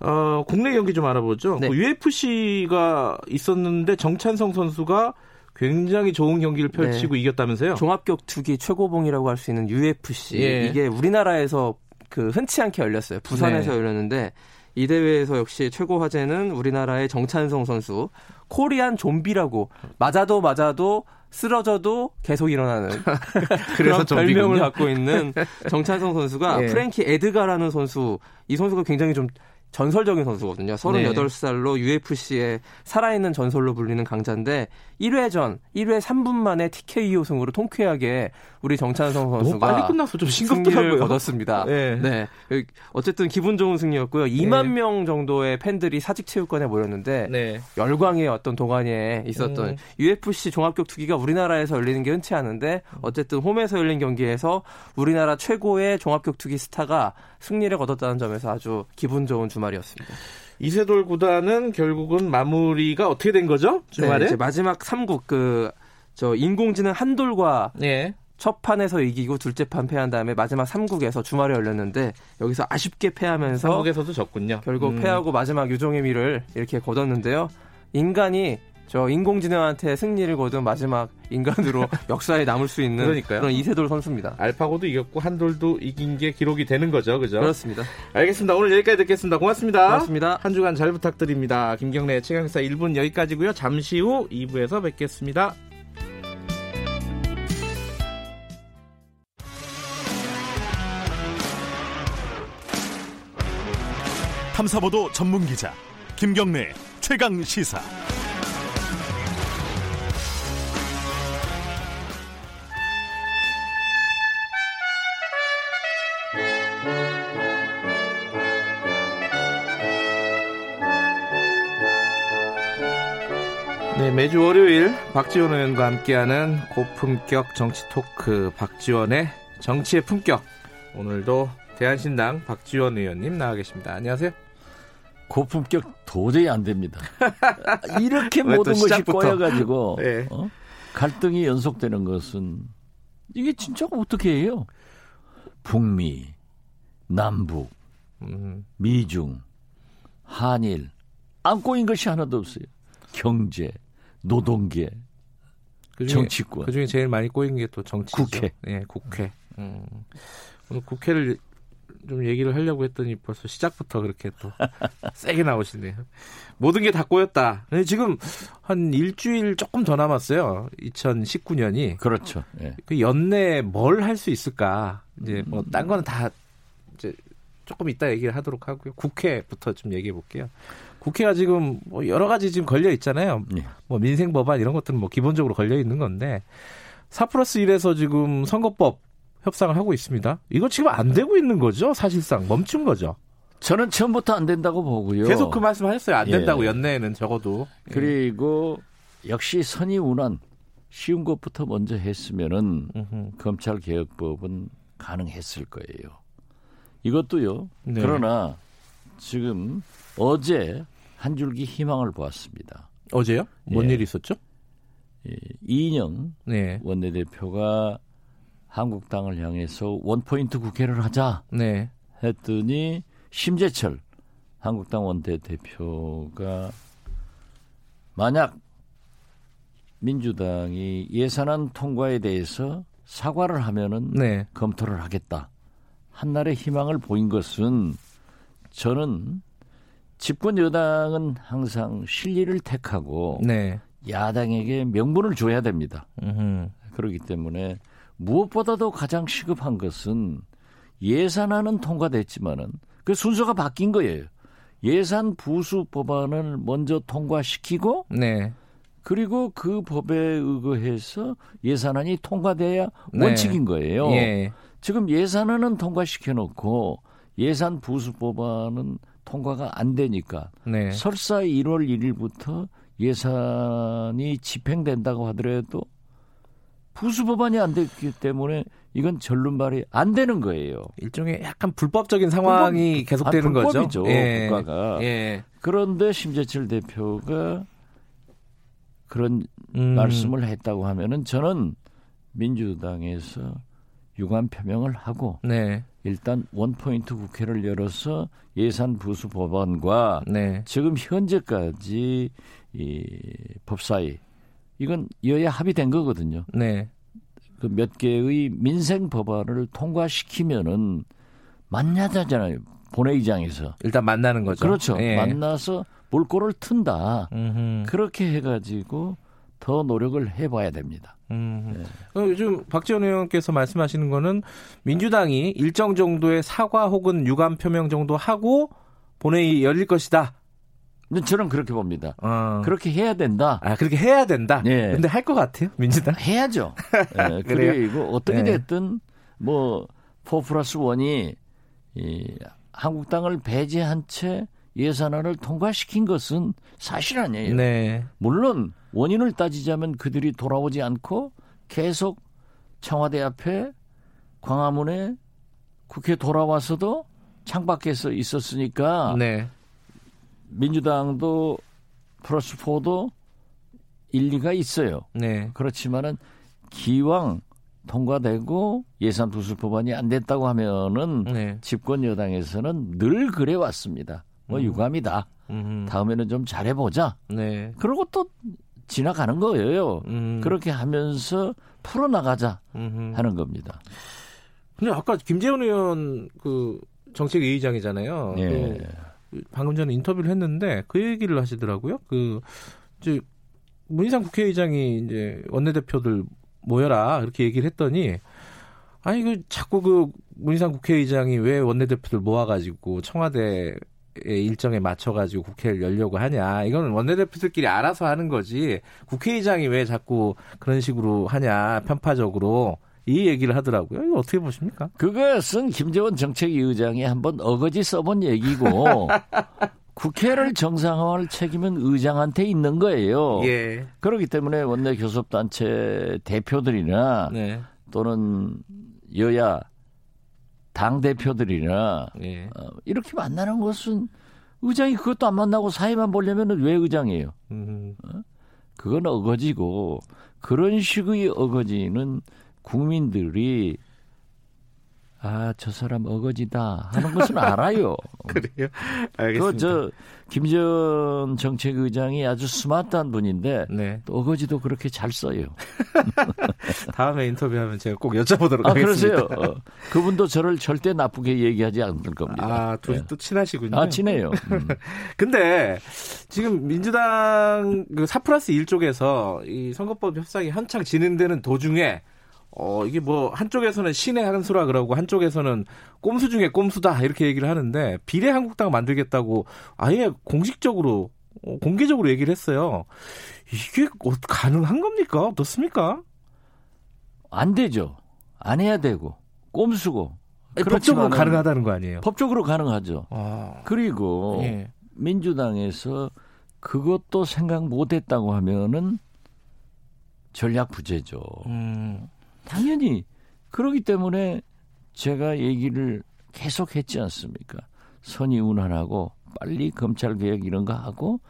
어, 국내 경기 좀 알아보죠. 네. 그 UFC가 있었는데 정찬성 선수가 굉장히 좋은 경기를 펼치고 이겼다면서요? 보니까 종합격투기 최고봉이라고 할 수 있는 UFC 예. 이게 우리나라에서 그 흔치 않게 열렸어요. 부산에서 네. 열렸는데 이 대회에서 역시 최고 화제는 우리나라의 정찬성 선수 코리안 좀비라고 맞아도 맞아도 쓰러져도 계속 일어나는 그런. 별명을 갖고 있는 정찬성 선수가 예. 프랭키 에드가라는 선수 이 선수가 굉장히 좀 전설적인 선수거든요. 38살로 UFC에 살아있는 전설로 불리는 강자인데 1회전 1회 3분 만에 TKO 승으로 통쾌하게 우리 정찬성 선수가 빨리 끝났어. 좀 싱겁더라고요. 거뒀습니다. 네. 네. 어쨌든 기분 좋은 승리였고요. 2만 네. 명 정도의 팬들이 사직체육관에 모였는데 네. 열광의 어떤 동안에 있었던 음. UFC 종합격 투기가 우리나라에서 열리는 게 흔치 않은데 어쨌든 홈에서 열린 경기에서 우리나라 최고의 종합격 투기 스타가 승리를 거뒀다는 점에서 아주 기분 좋은 주 말이었습니다. 이세돌 구단은 결국은 마무리가 어떻게 된 거죠? 주말에? 네, 마지막 3국 그 저 인공지능 한돌과 네. 첫 판에서 이기고 둘째 판 패한 다음에 마지막 3국에서 주말에 열렸는데 여기서 아쉽게 패하면서 한국에서도 졌군요. 결국 음. 패하고 마지막 유종의 미를 이렇게 거뒀는데요. 인간이 저 인공지능한테 승리를 거둔 마지막 인간으로 역사에 남을 수 있는 그러니까요. 런 이세돌 선수입니다. 알파고도 이겼고 한돌도 이긴 게 기록이 되는 거죠. 그죠? 그렇습니다. 알겠습니다. 오늘 여기까지 듣겠습니다. 고맙습니다. 고맙습니다. 한 주간 잘 부탁드립니다. 김경래 최강사 1분 여기까지고요. 잠시 후 2부에서 뵙겠습니다. 탐사보도 전문 기자 김경래 최강 시사. 매주 월요일 박지원 의원과 함께하는 고품격 정치 토크 박지원의 정치의 품격. 오늘도 대한신당 박지원 의원님 나와 계십니다. 안녕하세요. 고품격 도저히 안 됩니다. 이렇게 모든 것이 꼬여가지고 네. 어? 갈등이 연속되는 것은 이게 진짜 어떻게 해요? 북미, 남북, 음. 미중, 한일 안 꼬인 것이 하나도 없어요. 경제, 노동계, 그중에, 정치권. 그 중에 제일 많이 꼬인 게 또 정치죠. 국회. 예, 국회. 음. 오늘 국회를 좀 얘기를 하려고 했더니 벌써 시작부터 그렇게 또 세게 나오시네요. 모든 게 다 꼬였다. 지금 한 일주일 조금 더 남았어요. 2019년이. 그렇죠. 예. 그 연내 뭘할 수 있을까? 이제 뭐 딴 거는 다 이제 조금 이따 얘기를 하도록 하고요. 국회부터 좀 얘기해 볼게요. 국회가 지금 뭐 여러 가지 지금 걸려 있잖아요. 예. 뭐 민생 법안 이런 것들은 뭐 기본적으로 걸려 있는 건데 4 플러스 1에서 지금 선거법 협상을 하고 있습니다. 이거 지금 안 되고 있는 거죠? 사실상 멈춘 거죠. 저는 처음부터 안 된다고 보고요. 계속 그 말씀하셨어요. 안 된다고 예. 연내에는 적어도. 예. 그리고 역시 선의운한 쉬운 것부터 먼저 했으면은 검찰 개혁법은 가능했을 거예요. 이것도요. 네. 그러나 지금 어제 한 줄기 희망을 보았습니다. 어제요? 뭔 예. 일이 있었죠? 예. 이인영 네. 원내대표가 한국당을 향해서 원포인트 국회를 하자 네. 했더니 심재철 한국당 원내대표가 만약 민주당이 예산안 통과에 대해서 사과를 하면은 네. 검토를 하겠다. 한날의 희망을 보인 것은 저는 집권 여당은 항상 실리를 택하고 네. 야당에게 명분을 줘야 됩니다. 음흠. 그렇기 때문에 무엇보다도 가장 시급한 것은 예산안은 통과됐지만은 그 순서가 바뀐 거예요. 예산 부수 법안을 먼저 통과시키고 네. 그리고 그 법에 의거해서 예산안이 통과돼야 네. 원칙인 거예요. 예. 지금 예산안은 통과시켜 놓고 예산 부수 법안은 통과가 안 되니까 네. 설사 1월 1일부터 예산이 집행된다고 하더라도 부수 법안이 안 됐기 때문에 이건 전륜발이 안 되는 거예요. 일종의 약간 불법적인 상황이 불법, 계속되는 아, 거죠. 예. 국가가. 예. 그런데 심재철 대표가 그런 음. 말씀을 했다고 하면은 저는 민주당에서 유감 표명을 하고 네. 일단 원포인트 국회를 열어서 예산 부수 법안과 네. 지금 현재까지 이 법사위 이건 여야 합의된 거거든요. 네. 그 몇 개의 민생 법안을 통과시키면은 만나자잖아요. 본회의장에서 일단 만나는 거죠. 그렇죠. 예. 만나서 물꼬를 튼다. 음흠. 그렇게 해가지고 더 노력을 해봐야 됩니다. 음. 네. 요즘 박지원 의원께서 말씀하시는 거는 민주당이 일정 정도의 사과 혹은 유감 표명 정도 하고 본회의 열릴 것이다. 저는 그렇게 봅니다. 어. 그렇게 해야 된다. 아, 그렇게 해야 된다. 네. 근데 할 것 같아요, 민주당? 해야죠. 네, 그리고 어떻게 네. 됐든 뭐4 플러스 1이 이 한국당을 배제한 채 예산안을 통과시킨 것은 사실 아니에요. 네. 물론 원인을 따지자면 그들이 돌아오지 않고 계속 청와대 앞에 광화문에 국회 돌아와서도 창밖에서 있었으니까 네. 민주당도 플러스 4도 일리가 있어요. 네. 그렇지만은 기왕 통과되고 예산 부수 법안이 안 됐다고 하면은 네. 집권 여당에서는 늘 그래 왔습니다. 뭐 음. 유감이다. 음. 다음에는 좀 잘해보자. 네. 그러고 또 지나가는 거예요. 음. 그렇게 하면서 풀어나가자 음흠. 하는 겁니다. 근데 아까 김재원 의원 그 정책위의장이잖아요. 예. 그 방금 전에 인터뷰를 했는데 그 얘기를 하시더라고요. 그 이제 문희상 국회의장이 이제 원내대표들 모여라 이렇게 얘기를 했더니 아니 그 자꾸 그 문희상 국회의장이 왜 원내대표들 모아가지고 청와대 일정에 맞춰가지고 국회를 열려고 하냐. 이거는 원내대표들끼리 알아서 하는 거지. 국회의장이 왜 자꾸 그런 식으로 하냐. 편파적으로. 이 얘기를 하더라고요. 이거 어떻게 보십니까? 그것은 김재원 정책위 의장이 한번 어거지 써본 얘기고 국회를 정상화할 책임은 의장한테 있는 거예요. 예. 그렇기 때문에 원내 교섭단체 대표들이나 네. 또는 여야 당 대표들이나 예. 어, 이렇게 만나는 것은 의장이 그것도 안 만나고 사회만 보려면 왜 의장이에요? 음. 어? 그건 어거지고 그런 식의 어거지는 국민들이 아, 저 사람 어거지다 하는 것은 알아요. 그래요? 알겠습니다. 그저 김전 정책의장이 아주 스마트한 분인데 네. 또 어거지도 그렇게 잘 써요. 다음에 인터뷰하면 제가 꼭 여쭤보도록 아, 하겠습니다. 그러세요. 어, 그분도 저를 절대 나쁘게 얘기하지 않을 겁니다. 아, 둘이 네. 또 친하시군요. 아, 친해요. 음. 근데 지금 민주당 그4 플러스 1 쪽에서 이 선거법 협상이 한창 진행되는 도중에 어, 이게 뭐, 한쪽에서는 신의 한 수라 그러고, 한쪽에서는 꼼수 중에 꼼수다, 이렇게 얘기를 하는데, 비례 한국당 만들겠다고 아예 공식적으로, 어, 공개적으로 얘기를 했어요. 이게 어, 가능한 겁니까? 어떻습니까? 안 되죠. 안 해야 되고, 꼼수고. 법적으로 가능하다는 거 아니에요? 법적으로 가능하죠. 아, 그리고, 예. 민주당에서 그것도 생각 못 했다고 하면은 전략 부재죠. 음. 당연히 그러기 때문에 제가 얘기를 계속 했지 않습니까? 선의운환하고 빨리 검찰 개혁 이런 거 하고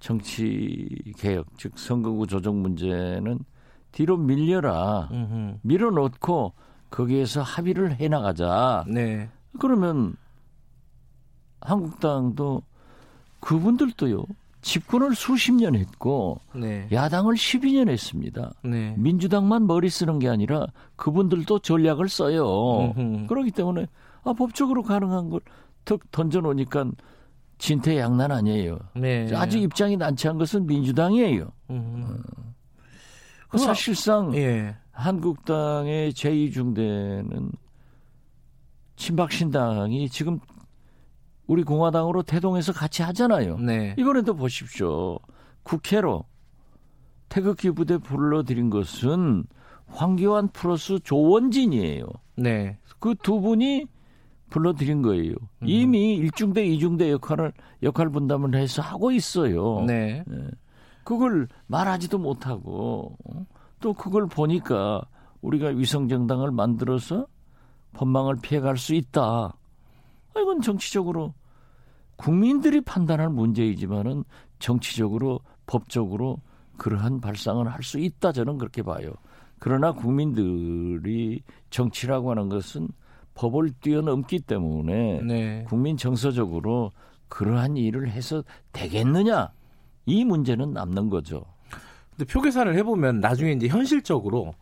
정치 개혁 즉 선거구 조정 문제는 뒤로 밀려라 음흠. 밀어놓고 거기에서 합의를 해 나가자. 네. 그러면 한국당도 그분들도요 집권을 수십 년 했고 네. 야당을 12년 했습니다. 네. 민주당만 머리 쓰는 게 아니라 그분들도 전략을 써요. 음흠. 그렇기 때문에 아, 법적으로 가능한 걸 턱 던져 놓으니까 진퇴양난 아니에요. 네. 아직 입장이 난처한 것은 민주당이에요. 어. 그 사실상 예. 한국당의 제2중대는 친박신당이 지금 우리 공화당으로 태동해서 같이 하잖아요. 네. 이번에도 보십시오. 국회로 태극기 부대 불러들인 것은 황교안 플러스 조원진이에요. 네. 그 두 분이 불러들인 거예요. 음. 이미 일중대, 이중대 역할을 역할 분담을 해서 하고 있어요. 네. 네. 그걸 말하지도 못하고 또 그걸 보니까 우리가 위성 정당을 만들어서 법망을 피해갈 수 있다. 아, 이건 정치적으로 국민들이 판단할 문제이지만은 정치적으로 법적으로 그러한 발상을 할수 있다 저는 그렇게 봐요. 그러나 국민들이 정치라고 하는 것은 법을 뛰어넘기 때문에 네. 국민 정서적으로 그러한 일을 해서 되겠느냐 이 문제는 남는 거죠. 근데 표 계산을 해보면 나중에 이제 현실적으로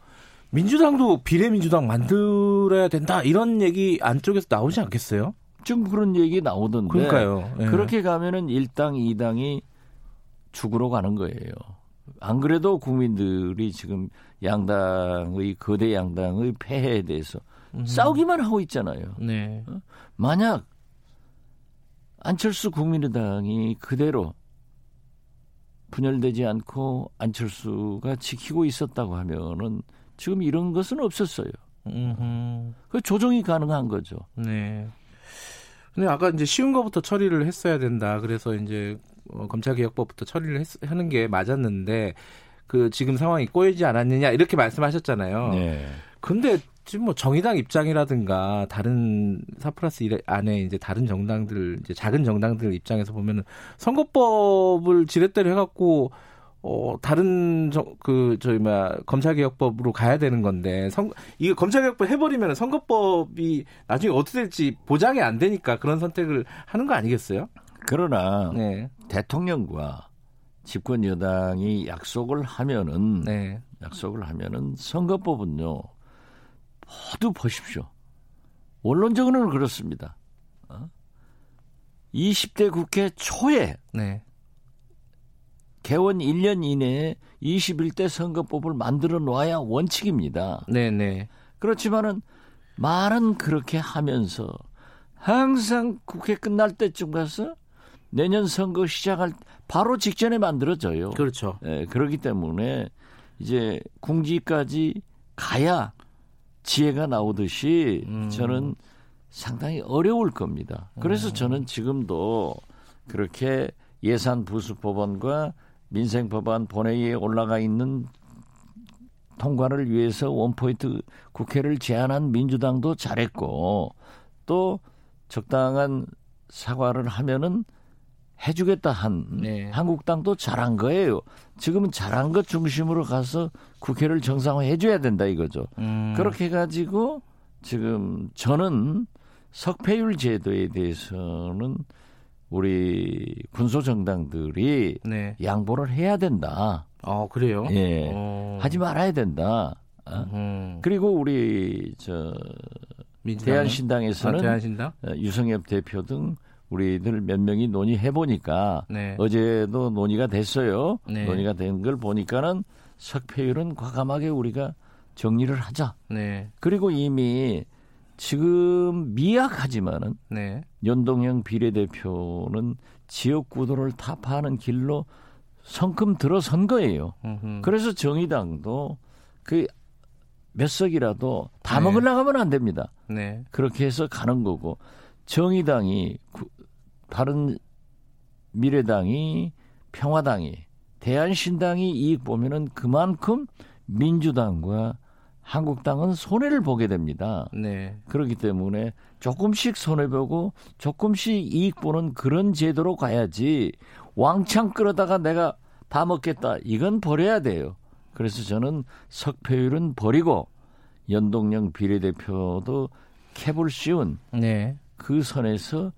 민주당도 비례민주당 만들어야 된다 이런 얘기 안쪽에서 나오지 않겠어요? 지금 그런 얘기 나오던데. 그러니까요. 예. 그렇게 가면은 1당, 2당이 죽으러 가는 거예요. 안 그래도 국민들이 지금 양당의 거대 양당의 폐해에 대해서 음. 싸우기만 하고 있잖아요. 네. 어? 만약 안철수 국민의당이 그대로 분열되지 않고 안철수가 지키고 있었다고 하면은 지금 이런 것은 없었어요. 그 조정이 가능한 거죠. 네. 근데 아까 이제 쉬운 거부터 처리를 했어야 된다. 그래서 이제 어, 검찰개혁법부터 처리를 했, 하는 게 맞았는데 그 지금 상황이 꼬이지 않았느냐 이렇게 말씀하셨잖아요. 네. 근데 지금 뭐 정의당 입장이라든가 다른 사플러스 안에 이제 다른 정당들 이제 작은 정당들 입장에서 보면은 선거법을 지렛대로 해갖고 어, 다른, 저, 그, 저희, 뭐야, 검찰개혁법으로 가야 되는 건데, 선, 이거 검찰개혁법 해버리면 선거법이 나중에 어떻게 될지 보장이 안 되니까 그런 선택을 하는 거 아니겠어요? 그러나, 네. 대통령과 집권 여당이 약속을 하면은, 네. 약속을 하면은 선거법은요, 모두 보십시오. 원론적으로는 그렇습니다. 어? 20대 국회 초에, 네. 개원 1년 이내에 21대 선거법을 만들어 놔야 원칙입니다. 네네. 네. 그렇지만은 말은 그렇게 하면서 항상 국회 끝날 때쯤 가서 내년 선거 시작할 바로 직전에 만들어져요. 그렇죠. 예, 그렇기 때문에 이제 궁지까지 가야 지혜가 나오듯이 음. 저는 상당히 어려울 겁니다. 그래서 음. 저는 지금도 그렇게 예산 부수 법안과 민생 법안 본회의에 올라가 있는 통과를 위해서 원포인트 국회를 제안한 민주당도 잘했고 또 적당한 사과를 하면은 해주겠다 한 네. 한국당도 잘한 거예요. 지금은 잘한 것 중심으로 가서 국회를 정상화 해줘야 된다 이거죠. 음. 그렇게 해가지고 지금 저는 석패율 제도에 대해서는 우리 군소 정당들이 네. 양보를 해야 된다. 아 그래요? 예, 어. 하지 말아야 된다. 어? 음. 그리고 우리 저 대한신당에서는 아, 대한신당? 어, 유성엽 대표 등 우리들 몇 명이 논의해 보니까 네. 어제도 논의가 됐어요. 네. 논의가 된 걸 보니까는 석패율은 과감하게 우리가 정리를 하자. 네. 그리고 이미 지금 미약하지만은 네. 연동형 비례대표는 지역 구도를 타파하는 길로 성큼 들어선 거예요. 음흠. 그래서 정의당도 그 몇 석이라도 다 네. 먹으려고 하면 안 됩니다. 네. 그렇게 해서 가는 거고 정의당이 다른 미래당이 평화당이 대한신당이 이익 보면은 그만큼 민주당과 한국당은 손해를 보게 됩니다. 네. 그렇기 때문에 조금씩 손해 보고 조금씩 이익 보는 그런 제도로 가야지 왕창 끌어다가 내가 다 먹겠다. 이건 버려야 돼요. 그래서 저는 석패율은 버리고 연동형 비례대표도 캡을 씌운 네. 그 선에서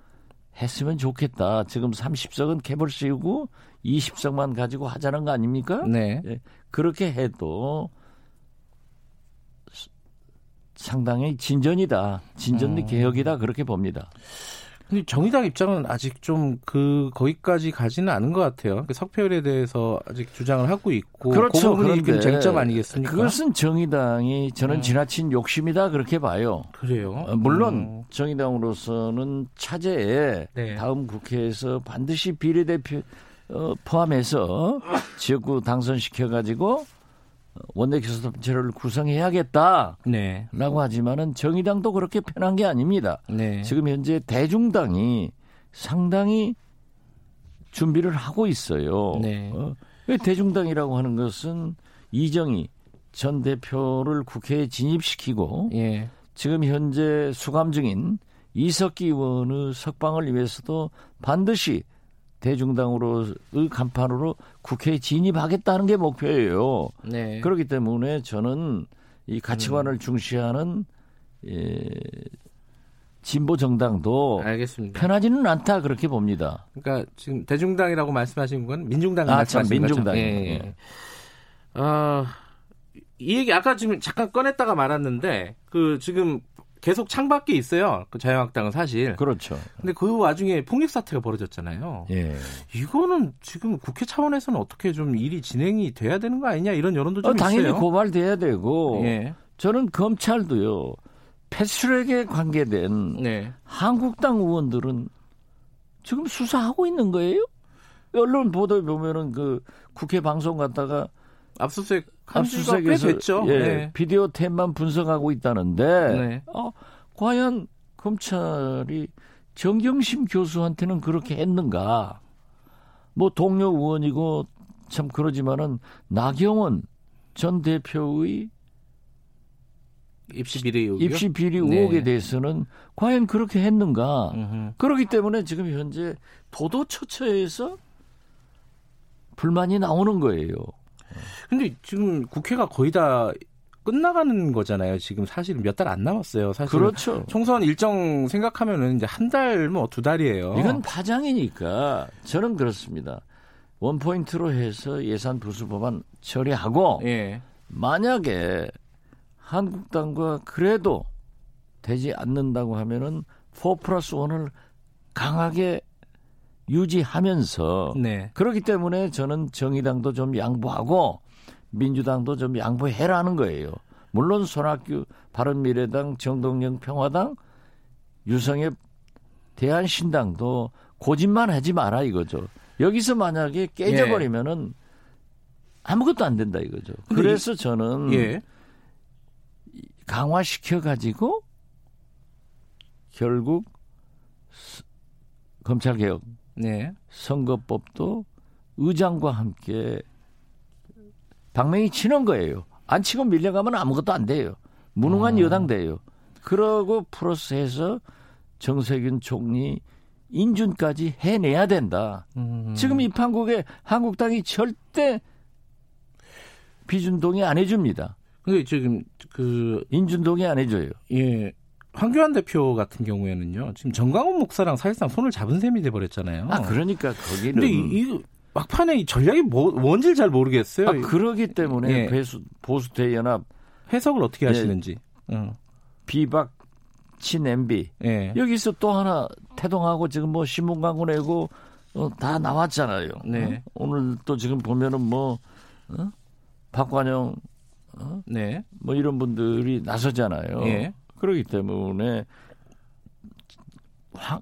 했으면 좋겠다. 지금 30석은 캡을 씌우고 20석만 가지고 하자는 거 아닙니까? 네. 네. 그렇게 해도 상당히 진전이다. 진전 음. 개혁이다. 그렇게 봅니다. 근데 정의당 입장은 아직 좀 그 거기까지 가지는 않은 것 같아요. 그 석패율에 대해서 아직 주장을 하고 있고 그렇죠. 그 그런데 쟁점 아니겠습니까? 그것은 정의당이 저는 음. 지나친 욕심이다 그렇게 봐요. 그래요. 어, 물론 음. 정의당으로서는 차제에 네. 다음 국회에서 반드시 비례대표 어, 포함해서 지역구 당선시켜 가지고 원내 교섭체를 구성해야겠다라고 네. 하지만은 정의당도 그렇게 편한 게 아닙니다. 네. 지금 현재 대중당이 상당히 준비를 하고 있어요. 네. 어? 대중당이라고 하는 것은 이정희 전 대표를 국회에 진입시키고 예. 지금 현재 수감 중인 이석기 의원의 석방을 위해서도 반드시 대중당으로의 간판으로 국회에 진입하겠다는 게 목표예요. 네. 그렇기 때문에 저는 이 가치관을 음. 중시하는 예, 진보 정당도 알겠습니다. 편하지는 않다 그렇게 봅니다. 그러니까 지금 대중당이라고 말씀하신 건 민중당 아, 참 민중당. 예, 예. 어, 이 얘기 아까 지금 잠깐 꺼냈다가 말았는데 그 지금 계속 창밖에 있어요. 그 자유한국당은 사실. 그렇죠. 근데 그 와중에 폭력 사태가 벌어졌잖아요. 예. 이거는 지금 국회 차원에서는 어떻게 좀 일이 진행이 돼야 되는 거 아니냐 이런 여론도 좀 어, 당연히 있어요. 고발돼야 되고. 예. 저는 검찰도요. 패스트랙에 관계된 네. 한국당 의원들은 지금 수사하고 있는 거예요? 언론 보도에 보면은 그 국회 방송 갔다가 압수수색 압수수색에서 됐죠. 예, 네. 비디오 탭만 분석하고 있다는데 네. 어, 과연 검찰이 정경심 교수한테는 그렇게 했는가? 뭐 동료 의원이고 참 그러지만은 나경원 전 대표의 입시 비리 의혹 입시 비리 의혹에 네. 대해서는 과연 그렇게 했는가? 음흠. 그렇기 때문에 지금 현재 보도 처처에서 불만이 나오는 거예요. 근데 지금 국회가 거의 다 끝나가는 거잖아요. 지금 사실은 몇달 안 남았어요. 사실 그렇죠. 총선 일정 생각하면은 이제 한 달 뭐 두 달이에요. 이건 파장이니까 저는 그렇습니다. 원 포인트로 해서 예산 부수 법안 처리하고 예. 만약에 한국당과 그래도 되지 않는다고 하면은 4 플러스 1을 강하게 유지하면서 네. 그렇기 때문에 저는 정의당도 좀 양보하고 민주당도 좀 양보해라는 거예요. 물론 손학규 바른미래당 정동영 평화당 유성엽 대한신당도 고집만 하지 마라 이거죠. 여기서 만약에 깨져버리면은 예. 아무것도 안 된다 이거죠. 그래서 이, 저는 예. 강화시켜 가지고 결국 검찰 개혁 네. 선거법도 의장과 함께 당명이 치는 거예요. 안 치고 밀려가면 아무것도 안 돼요. 무능한 어. 여당 돼요. 그러고 프로세서 정세균 총리 인준까지 해내야 된다. 음. 지금 이 판국에 한국당이 절대 비준동의 안 해줍니다. 근데 지금 그 인준동의 안 해줘요. 예. 황교안 대표 같은 경우에는요. 지금 정광훈 목사랑 사실상 손을 잡은 셈이 돼 버렸잖아요. 아 그러니까 거기는. 근데 이, 이 막판에 이 전략이 뭐, 뭔지 잘 모르겠어요. 아, 그러기 때문에 예. 배수, 보수 대연합 해석을 어떻게 예. 하시는지. 어. 비박 친 MB 예. 여기서 또 하나 태동하고 지금 뭐 신문 광고 내고 어, 다 나왔잖아요. 네. 어? 오늘 또 지금 보면은 뭐 어? 박관영 어? 네. 뭐 이런 분들이 나서잖아요. 예. 그렇기 때문에 황,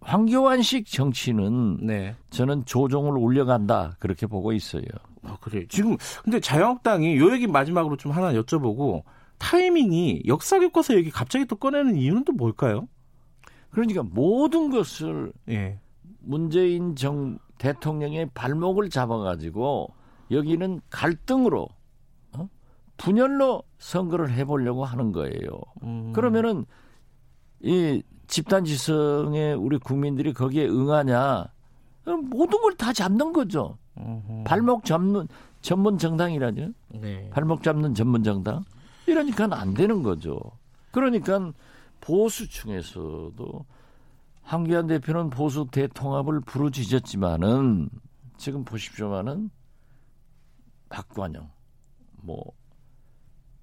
황교안식 정치는 네. 저는 조종을 올려간다 그렇게 보고 있어요. 아, 그래. 지금 근데 자유한국당이 요 얘기 마지막으로 좀 하나 여쭤보고 타이밍이 역사 교과서 얘기 갑자기 또 꺼내는 이유는 또 뭘까요? 그러니까 모든 것을 예. 문재인 정 대통령의 발목을 잡아가지고 여기는 갈등으로 어? 분열로 선거를 해보려고 하는 거예요. 음. 그러면은 이 집단 지성의 우리 국민들이 거기에 응하냐? 모든 걸 다 잡는 거죠. 음흠. 발목 잡는 전문 정당이라죠. 네. 발목 잡는 전문 정당. 이러니까 안 되는 거죠. 그러니까 보수층에서도 황교안 대표는 보수 대통합을 부르짖었지만은 지금 보십시오만은 박관영, 뭐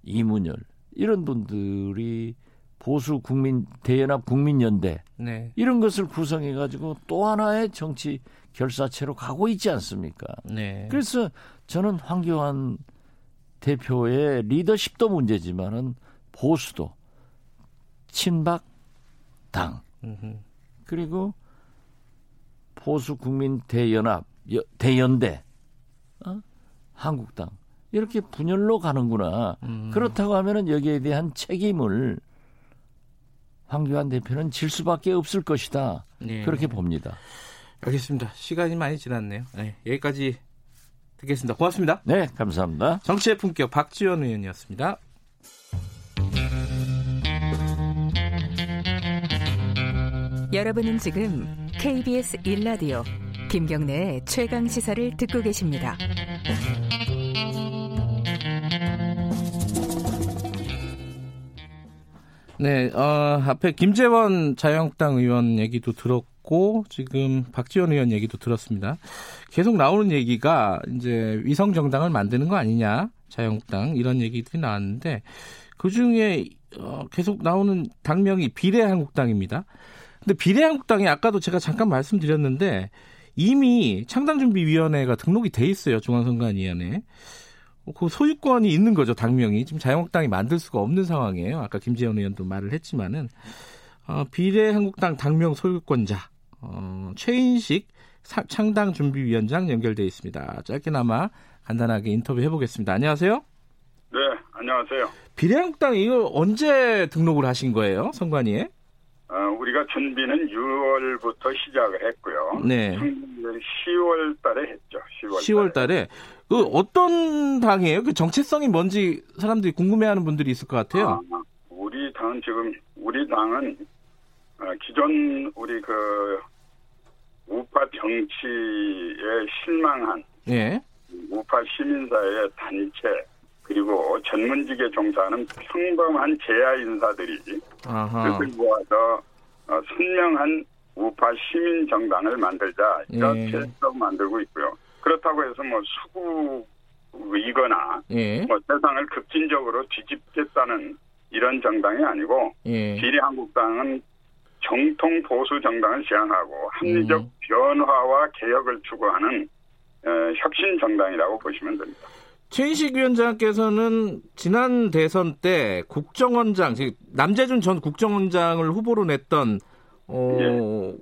이문열 이런 분들이 보수 국민 대연합 국민연대 네. 이런 것을 구성해 가지고 또 하나의 정치 결사체로 가고 있지 않습니까? 네. 그래서 저는 황교안 대표의 리더십도 문제지만은 보수도 친박 당 그리고 보수 국민 대연합 대연대 어? 한국당 이렇게 분열로 가는구나. 음. 그렇다고 하면은 여기에 대한 책임을 황교안 대표는 질 수밖에 없을 것이다. 네. 그렇게 봅니다. 알겠습니다. 시간이 많이 지났네요. 네, 여기까지 듣겠습니다. 고맙습니다. 네, 감사합니다. 정치의 품격 박지원 의원이었습니다. 여러분은 지금 KBS 1라디오 김경래의 최강 시사를 듣고 계십니다. 네, 어, 앞에 김재원 자유한국당 의원 얘기도 들었고 지금 박지원 의원 얘기도 들었습니다. 계속 나오는 얘기가 이제 위성 정당을 만드는 거 아니냐 자유한국당 이런 얘기들이 나왔는데 그 중에 어, 계속 나오는 당명이 비례한국당입니다. 근데 비례한국당이 아까도 제가 잠깐 말씀드렸는데 이미 창당준비위원회가 등록이 돼 있어요 중앙선관위원회. 그 소유권이 있는 거죠 당명이 지금 자유한국당이 만들 수가 없는 상황이에요. 아까 김재현 의원도 말을 했지만은 어, 비례한국당 당명 소유권자 어, 최인식 창당 준비위원장 연결돼 있습니다. 짧게나마 간단하게 인터뷰 해보겠습니다. 안녕하세요. 네, 안녕하세요. 비례한국당 이거 언제 등록을 하신 거예요, 선관위에? 어, 우리가 준비는 6월부터 시작을 했고요. 네. 10월 달에 했죠. 10월, 10월 달에. 그 어떤 당이에요? 그 정체성이 뭔지 사람들이 궁금해하는 분들이 있을 것 같아요. 아, 우리 당은 지금 우리 당은 어, 기존 우리 그 우파 정치에 실망한 예. 우파 시민사회의 단체 그리고 전문직에 종사하는 평범한 재야 인사들이 그것을 모아서 어, 선명한 우파 시민 정당을 만들자 이렇게 예. 만들고 있고요. 그렇다고 해서 뭐 수구이거나 예. 뭐 세상을 급진적으로 뒤집겠다는 이런 정당이 아니고 예. 비례한국당은 정통 보수 정당을 지향하고 합리적 음. 변화와 개혁을 추구하는 어, 혁신 정당이라고 보시면 됩니다. 최인식 위원장께서는 지난 대선 때 국정원장, 남재준 전 국정원장을 후보로 냈던 어, 예.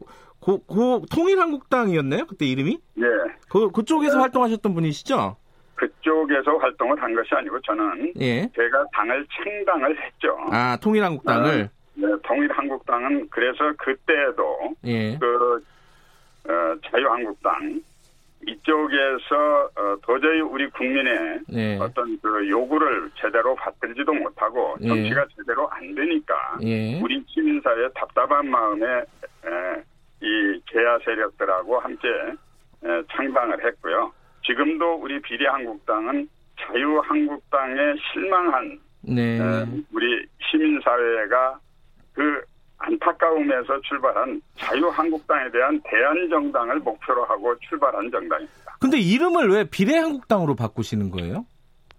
고, 고, 통일한국당이었나요? 그때 이름이? 예. 그, 그쪽에서 예. 활동하셨던 분이시죠? 그쪽에서 활동을 한 것이 아니고 저는 예. 제가 당을 창당을 했죠. 아, 통일한국당을? 네, 통일한국당은 그래서 그때도 예. 그 어, 자유한국당 이쪽에서 어, 도저히 우리 국민의 네. 어떤 그 요구를 제대로 받들지도 못하고 예. 정치가 예. 제대로 안 되니까 예. 우리 시민사회 답답한 마음에 에, 이 개야 세력들하고 함께 에, 창당을 했고요. 지금도 우리 비례한국당은 자유한국당에 실망한 네. 에, 우리 시민사회가 그 안타까움에서 출발한 자유한국당에 대한 대한정당을 목표로 하고 출발한 정당입니다. 근데 이름을 왜 비례한국당으로 바꾸시는 거예요?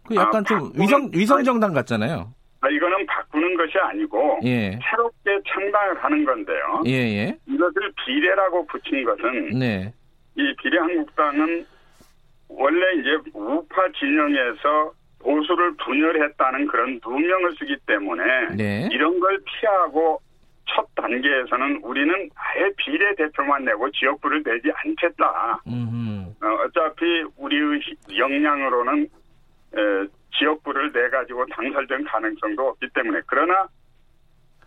그 약간 아, 좀 위성 위성 정당 같잖아요. 아, 이거는 바꾸는 것이 아니고 예. 새롭게 창당을 하는 건데요. 예, 예. 이것을 비례라고 붙인 것은 네. 이 비례한국당은 원래 이제 우파 진영에서 보수를 분열했다는 그런 누명을 쓰기 때문에 네. 이런 걸 피하고 첫 단계에서는 우리는 아예 비례 대표만 내고 지역구를 내지 않겠다. 어, 어차피 우리의 역량으로는 에, 지역구를 내 가지고 당설된 가능성도 없기 때문에 그러나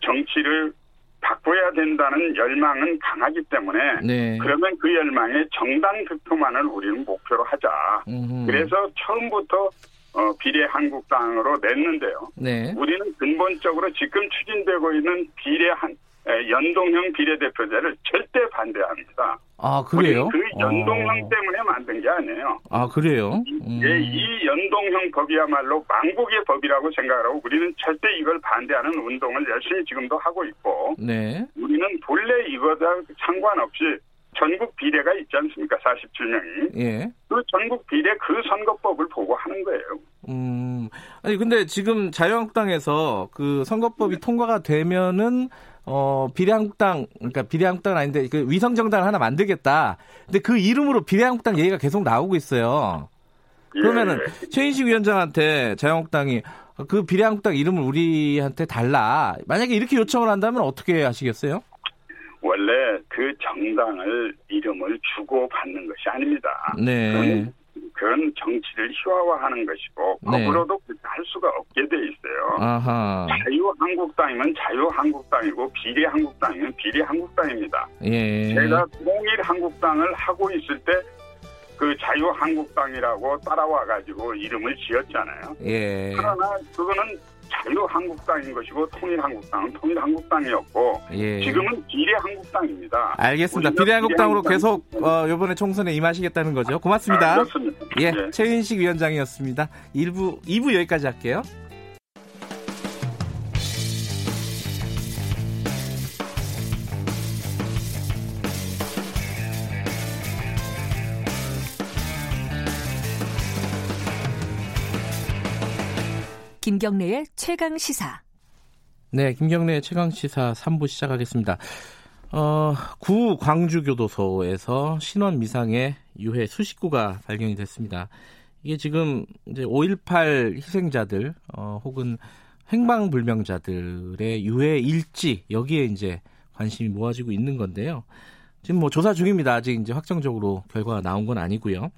정치를 바꿔야 된다는 열망은 강하기 때문에 네. 그러면 그 열망에 정당 득표만을 우리는 목표로 하자. 음흠. 그래서 처음부터 어, 비례 한국당으로 냈는데요. 네. 우리는 근본적으로 지금 추진되고 있는 비례 한 연동형 비례대표제를 절대 반대합니다. 아 그래요? 그 연동형 어. 때문에 만든 게 아니에요. 아 그래요? 음. 예, 이 연동형 법이야말로 망국의 법이라고 생각하고 우리는 절대 이걸 반대하는 운동을 열심히 지금도 하고 있고, 네. 우리는 본래 이거다 상관없이 전국 비례가 있지 않습니까? 47명이. 예. 그 전국 비례 그 선거법을 보고 하는 거예요. 음. 아니 근데 지금 자유한국당에서 그 선거법이 네. 통과가 되면은 어 비례한국당 그러니까 비례한국당은 아닌데 그 위성정당을 하나 만들겠다. 근데 그 이름으로 비례한국당 얘기가 계속 나오고 있어요. 그러면은 예. 최인식 위원장한테 자유한국당이 그 비례한국당 이름을 우리한테 달라. 만약에 이렇게 요청을 한다면 어떻게 하시겠어요? 원래 그 정당을 이름을 주고 받는 것이 아닙니다. 네. 그건 정치를 희화화하는 것이고 네. 법으로도 그렇게 할 수가 없게 돼 있어요. 아하. 자유한국당이면 자유한국당이고 비례한국당이면 비례한국당입니다. 예. 제가 통일한국당을 하고 있을 때 그 자유한국당이라고 따라와 가지고 이름을 지었잖아요. 예. 그러나 그거는 자유한국당인 것이고 통일한국당은 통일한국당이었고 예. 지금은 비례한국당입니다. 알겠습니다. 비례한국당으로 계속 어, 이번에 총선에 임하시겠다는 거죠. 고맙습니다. 아, 예, 네. 최윤식 위원장이었습니다. 1부 2부 여기까지 할게요. 김경래의 최강 시사. 네, 김경래의 최강 시사 3부 시작하겠습니다. 어, 구 광주교도소에서 신원 미상의 유해 수십 구가 발견이 됐습니다. 이게 지금 이제 5.18 희생자들 어, 혹은 행방불명자들의 유해 일지 여기에 이제 관심이 모아지고 있는 건데요. 지금 뭐 조사 중입니다. 아직 이제 확정적으로 결과가 나온 건 아니고요.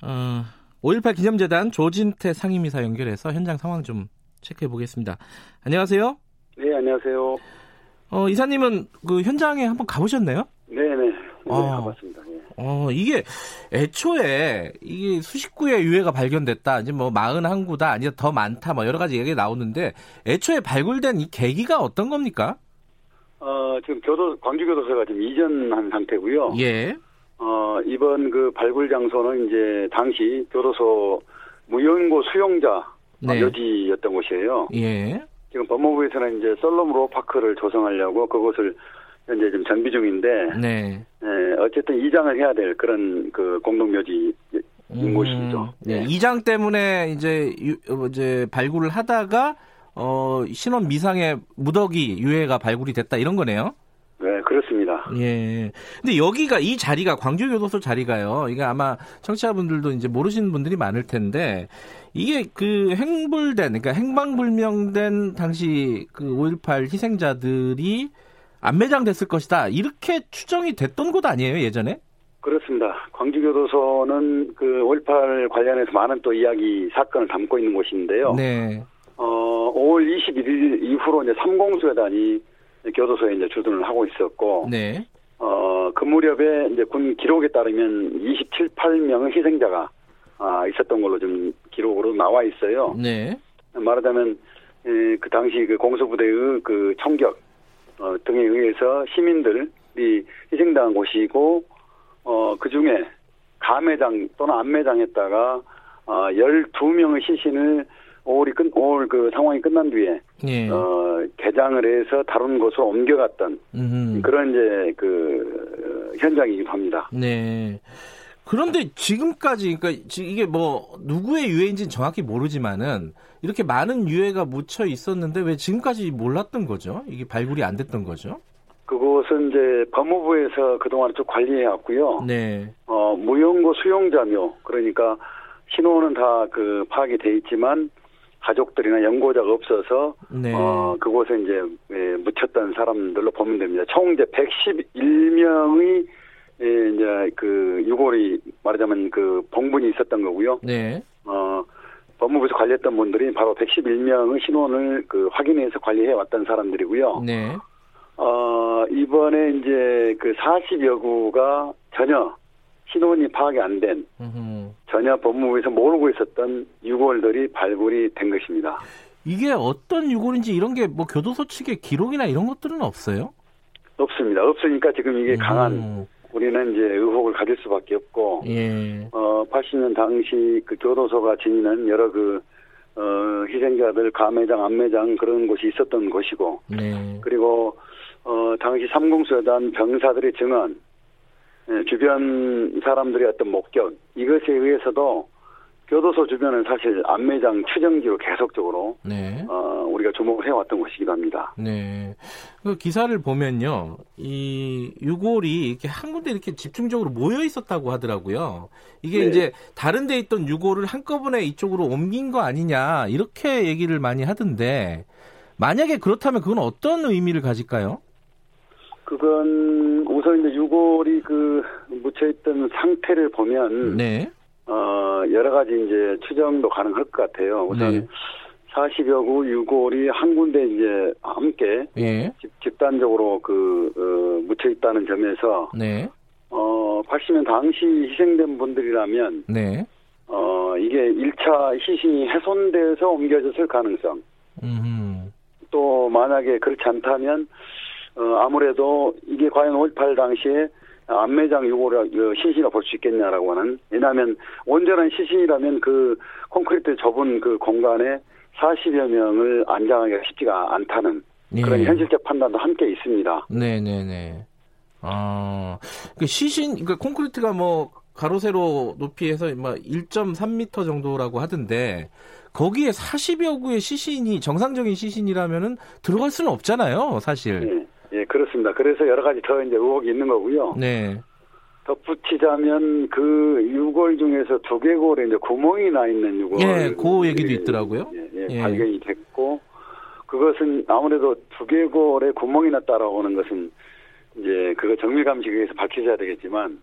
어, 5.18 기념재단 조진태 상임이사 연결해서 현장 상황 좀 체크해 보겠습니다. 안녕하세요. 네, 안녕하세요. 어, 이사님은 그 현장에 한번 가보셨나요? 네네. 네, 어, 가봤습니다. 네. 어, 이게 애초에 이게 수십 구의 유해가 발견됐다. 이제 뭐 41구다. 아니 더 많다. 뭐 여러 가지 얘기가 나오는데 애초에 발굴된 이 계기가 어떤 겁니까? 어, 지금 교도 광주교도소가 지금 이전한 상태고요. 예. 어, 이번 그 발굴 장소는 이제 당시 교도소 무연고 수용자 네. 묘지였던 곳이에요. 예. 지금 법무부에서는 이제 썰럼으로 파크를 조성하려고 그곳을 현재 지금 정비 중인데, 네. 네 어쨌든 이장을 해야 될 그런 그 공동묘지인 음, 곳이죠. 네. 네. 이장 때문에 이제 유, 어, 이제 발굴을 하다가 어 신원 미상의 무더기 유해가 발굴이 됐다 이런 거네요. 네, 그렇습니다. 예. 근데 여기가 이 자리가 광주교도소 자리가요. 이게 아마 청취자분들도 이제 모르시는 분들이 많을 텐데 이게 그 행불된 그러니까 행방불명된 당시 그 5.18 희생자들이 안매장됐을 것이다. 이렇게 추정이 됐던 곳 아니에요, 예전에? 그렇습니다. 광주교도소는 그 5.18 관련해서 많은 또 이야기 사건을 담고 있는 곳인데요. 네. 어, 5월 21일 이후로 이제 3공수여단이 교도소에 이제 주둔을 하고 있었고, 네. 어, 그 무렵에 이제 군 기록에 따르면 27, 8명의 희생자가 아, 있었던 걸로 좀 기록으로 나와 있어요. 네. 말하자면 에, 그 당시 그 공수부대의 그 총격 어, 등에 의해서 시민들이 희생당한 곳이고 어, 그 중에 감매장 또는 안매장했다가 어, 12명의 시신을 5월이 끝, 5월 그 상황이 끝난 뒤에 예. 어, 개장을 해서 다른 곳으로 옮겨갔던 음흠. 그런 이제 그 어, 현장이기도 합니다. 네. 그런데 지금까지 그러니까 이게 뭐 누구의 유해인지는 정확히 모르지만은 이렇게 많은 유해가 묻혀 있었는데 왜 지금까지 몰랐던 거죠? 이게 발굴이 안 됐던 거죠? 그곳은 이제 법무부에서 그동안 쭉 관리해 왔고요. 네. 어, 무용고 수용자묘 그러니까 신호는 다 그 파악이 돼 있지만 가족들이나 연고자가 없어서 네. 어, 그곳에 이제 예, 묻혔던 사람들로 보면 됩니다. 총 이제 111명의 예, 이제 그 유골이 말하자면 그 봉분이 있었던 거고요. 네. 어, 법무부에서 관리했던 분들이 바로 111명의 신원을 그 확인해서 관리해 왔던 사람들이고요. 네. 어, 이번에 이제 그 40여 구가 전혀 신원이 파악이 안 된, 전혀 법무부에서 모르고 있었던 유골들이 발굴이 된 것입니다. 이게 어떤 유골인지 이런 게 뭐 교도소 측의 기록이나 이런 것들은 없어요? 없습니다. 없으니까 지금 이게 강한 우리는 이제 의혹을 가질 수밖에 없고, 예. 어, 80년 당시 그 교도소가 지니는 여러 그, 어, 희생자들 감매장, 안매장 그런 곳이 있었던 곳이고, 네. 그리고, 어, 당시 삼공수여단 병사들의 증언, 예, 주변 사람들의 어떤 목격, 이것에 의해서도 교도소 주변은 사실 안매장 추정지로 계속적으로 네. 어, 우리가 주목을 해왔던 곳이기도 합니다. 네. 그 기사를 보면요, 이 유골이 이렇게 한 군데 이렇게 집중적으로 모여 있었다고 하더라고요. 이게 네. 이제 다른 데 있던 유골을 한꺼번에 이쪽으로 옮긴 거 아니냐 이렇게 얘기를 많이 하던데 만약에 그렇다면 그건 어떤 의미를 가질까요? 그건 우선 이제 유골이 그 묻혀있던 상태를 보면 네. 어, 여러 가지 이제 추정도 가능할 것 같아요. 우선 네. 40여 구 유골이 한 군데 이제 함께 예. 집, 단적으로 그, 어, 묻혀 있다는 점에서 네. 어, 80년 당시 희생된 분들이라면 네. 어, 이게 1차 시신이 훼손돼서 옮겨졌을 가능성. 음흠. 또 만약에 그렇지 않다면 어, 아무래도 이게 과연 5.18 당시에 안매장 유골을 그 시신이라 볼 수 있겠냐라고 하는 왜냐하면 온전한 시신이라면 그 콘크리트 좁은 그 공간에 40여 명을 안장하기가 쉽지가 않다는 네. 그런 현실적 판단도 함께 있습니다. 네네네. 아, 그 시신, 그 콘크리트가 뭐 가로 세로 높이에서 뭐 1.3m 정도라고 하던데 거기에 40여 구의 시신이 정상적인 시신이라면은 들어갈 수는 없잖아요, 사실. 네. 예, 그렇습니다. 그래서 여러 가지 더 이제 의혹이 있는 거고요. 네. 덧붙이자면 그 유골 중에서 두개골에 이제 구멍이 나 있는 유골. 예, 그 얘기도 있더라고요. 예, 예, 예. 발견이 됐고 그것은 아무래도 두개골에 구멍이 났다라고 하는 것은 이제 그거 정밀 감식에 의해서 밝혀져야 되겠지만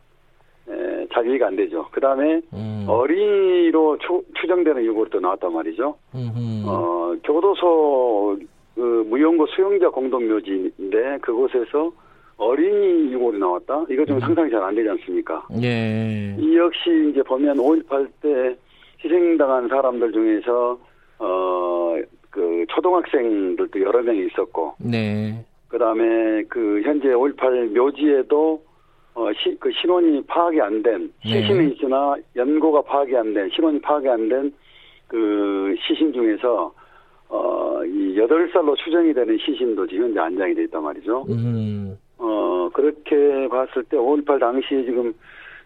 에, 잘 이해가 안 되죠. 그 다음에 음. 어린이로 추, 정되는 유골이 또 나왔단 말이죠. 음흠. 어, 교도소 그 무용고 수용자 공동묘지인데 그곳에서 어린이 유골이 나왔다? 이거 좀 음. 상상이 잘 안 되지 않습니까? 예. 이 역시 이제 보면 5.18 때 희생당한 사람들 중에서 어, 그 초등학생들도 여러 명이 있었고. 네. 그 다음에 그 현재 5.18 묘지에도 어, 시, 그 신원이 파악이 안 된, 네. 시신은 네. 있으나 연고가 파악이 안 된, 신원이 파악이 안 된 그 시신 중에서 어, 이 8살로 추정이 되는 시신도 지금 현재 안장이 돼 있단 말이죠. 음. 어, 그렇게 봤을 때 5.18 당시에 지금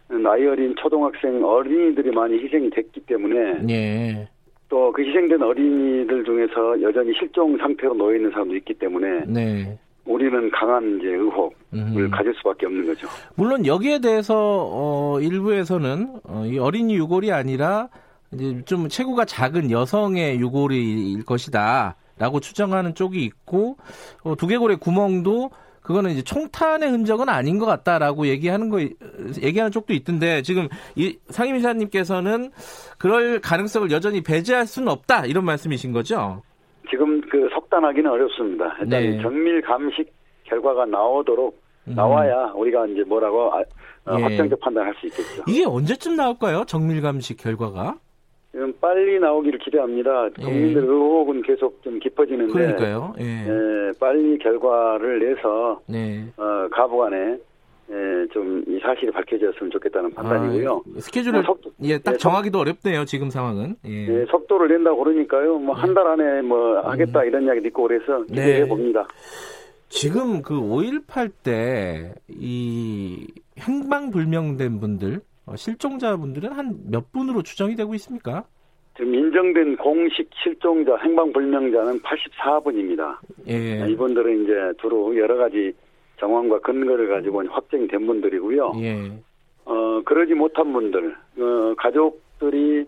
나이 어린 초등학생 어린이들이 많이 희생이 됐기 때문에. 예. 또그 희생된 어린이들 중에서 여전히 실종 상태로 놓여 있는 사람도 있기 때문에. 네. 우리는 강한 이제 의혹을 음. 가질 수밖에 없는 거죠. 물론 여기에 대해서 어, 일부에서는 어, 이 어린이 유골이 아니라 이제 좀 체구가 작은 여성의 유골일 것이다라고 추정하는 쪽이 있고 어, 두개골의 구멍도 그거는 이제 총탄의 흔적은 아닌 것 같다라고 얘기하는 거 얘기하는 쪽도 있던데 지금 이 상임이사님께서는 그럴 가능성을 여전히 배제할 수는 없다 이런 말씀이신 거죠? 지금 그 속단하기는 어렵습니다. 일단 네. 정밀 감식 결과가 나오도록 나와야 우리가 이제 뭐라고 아, 어, 예. 확정적 판단할 수 있겠죠. 이게 언제쯤 나올까요? 정밀 감식 결과가? 빨리 나오기를 기대합니다. 예. 국민들 예. 의혹은 계속 좀 깊어지는데. 그러니까요. 예. 예 빨리 결과를 내서 네. 어, 가부간에 예, 좀 이 사실이 밝혀졌으면 좋겠다는 판단이고요. 아, 스케줄을 뭐 속도, 예, 딱 예, 정하기도 어렵네요. 지금 상황은. 예. 예 속도를 낸다고 그러니까요. 뭐 한 달 안에 뭐 하겠다 음. 이런 이야기 듣고 그래서 기대해 네. 봅니다. 지금 그 5.18 때 이 행방불명된 분들, 어, 실종자분들은 한 몇 분으로 추정이 되고 있습니까? 지금 인정된 공식 실종자, 행방불명자는 84분입니다. 예. 이분들은 이제 두루 여러 가지 정황과 근거를 가지고 확정이 된 분들이고요. 예. 어, 그러지 못한 분들, 어, 가족들이,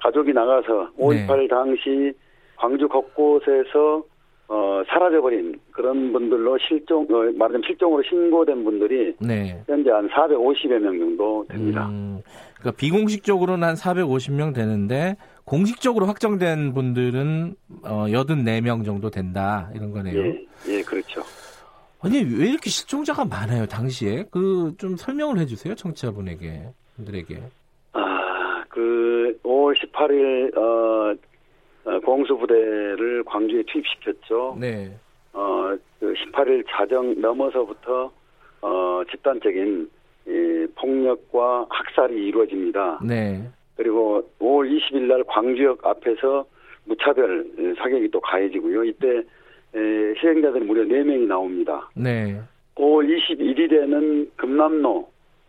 가족이 나가서 5.18 네. 당시 광주 곳곳에서 어, 사라져버린 그런 분들로 실종, 어, 말하자면 실종으로 신고된 분들이 네. 현재 한 450여 명 정도 됩니다. 음, 그러니까 비공식적으로는 한 450명 되는데 공식적으로 확정된 분들은 어, 84명 정도 된다 이런 거네요. 예, 예, 그렇죠. 아니 왜 이렇게 실종자가 많아요 당시에 그 좀 설명을 해주세요 청취자분에게 분들에게. 아 그 5월 18일 어, 어, 공수부대를 광주에 투입시켰죠. 네. 어, 그 18일 자정 넘어서부터 어, 집단적인 이, 폭력과 학살이 이루어집니다. 네. 그리고 5월 20일 날 광주역 앞에서 무차별 사격이 또 가해지고요. 이때 에, 희생자들이 무려 4명이 나옵니다. 네. 5월 21일에는 금남로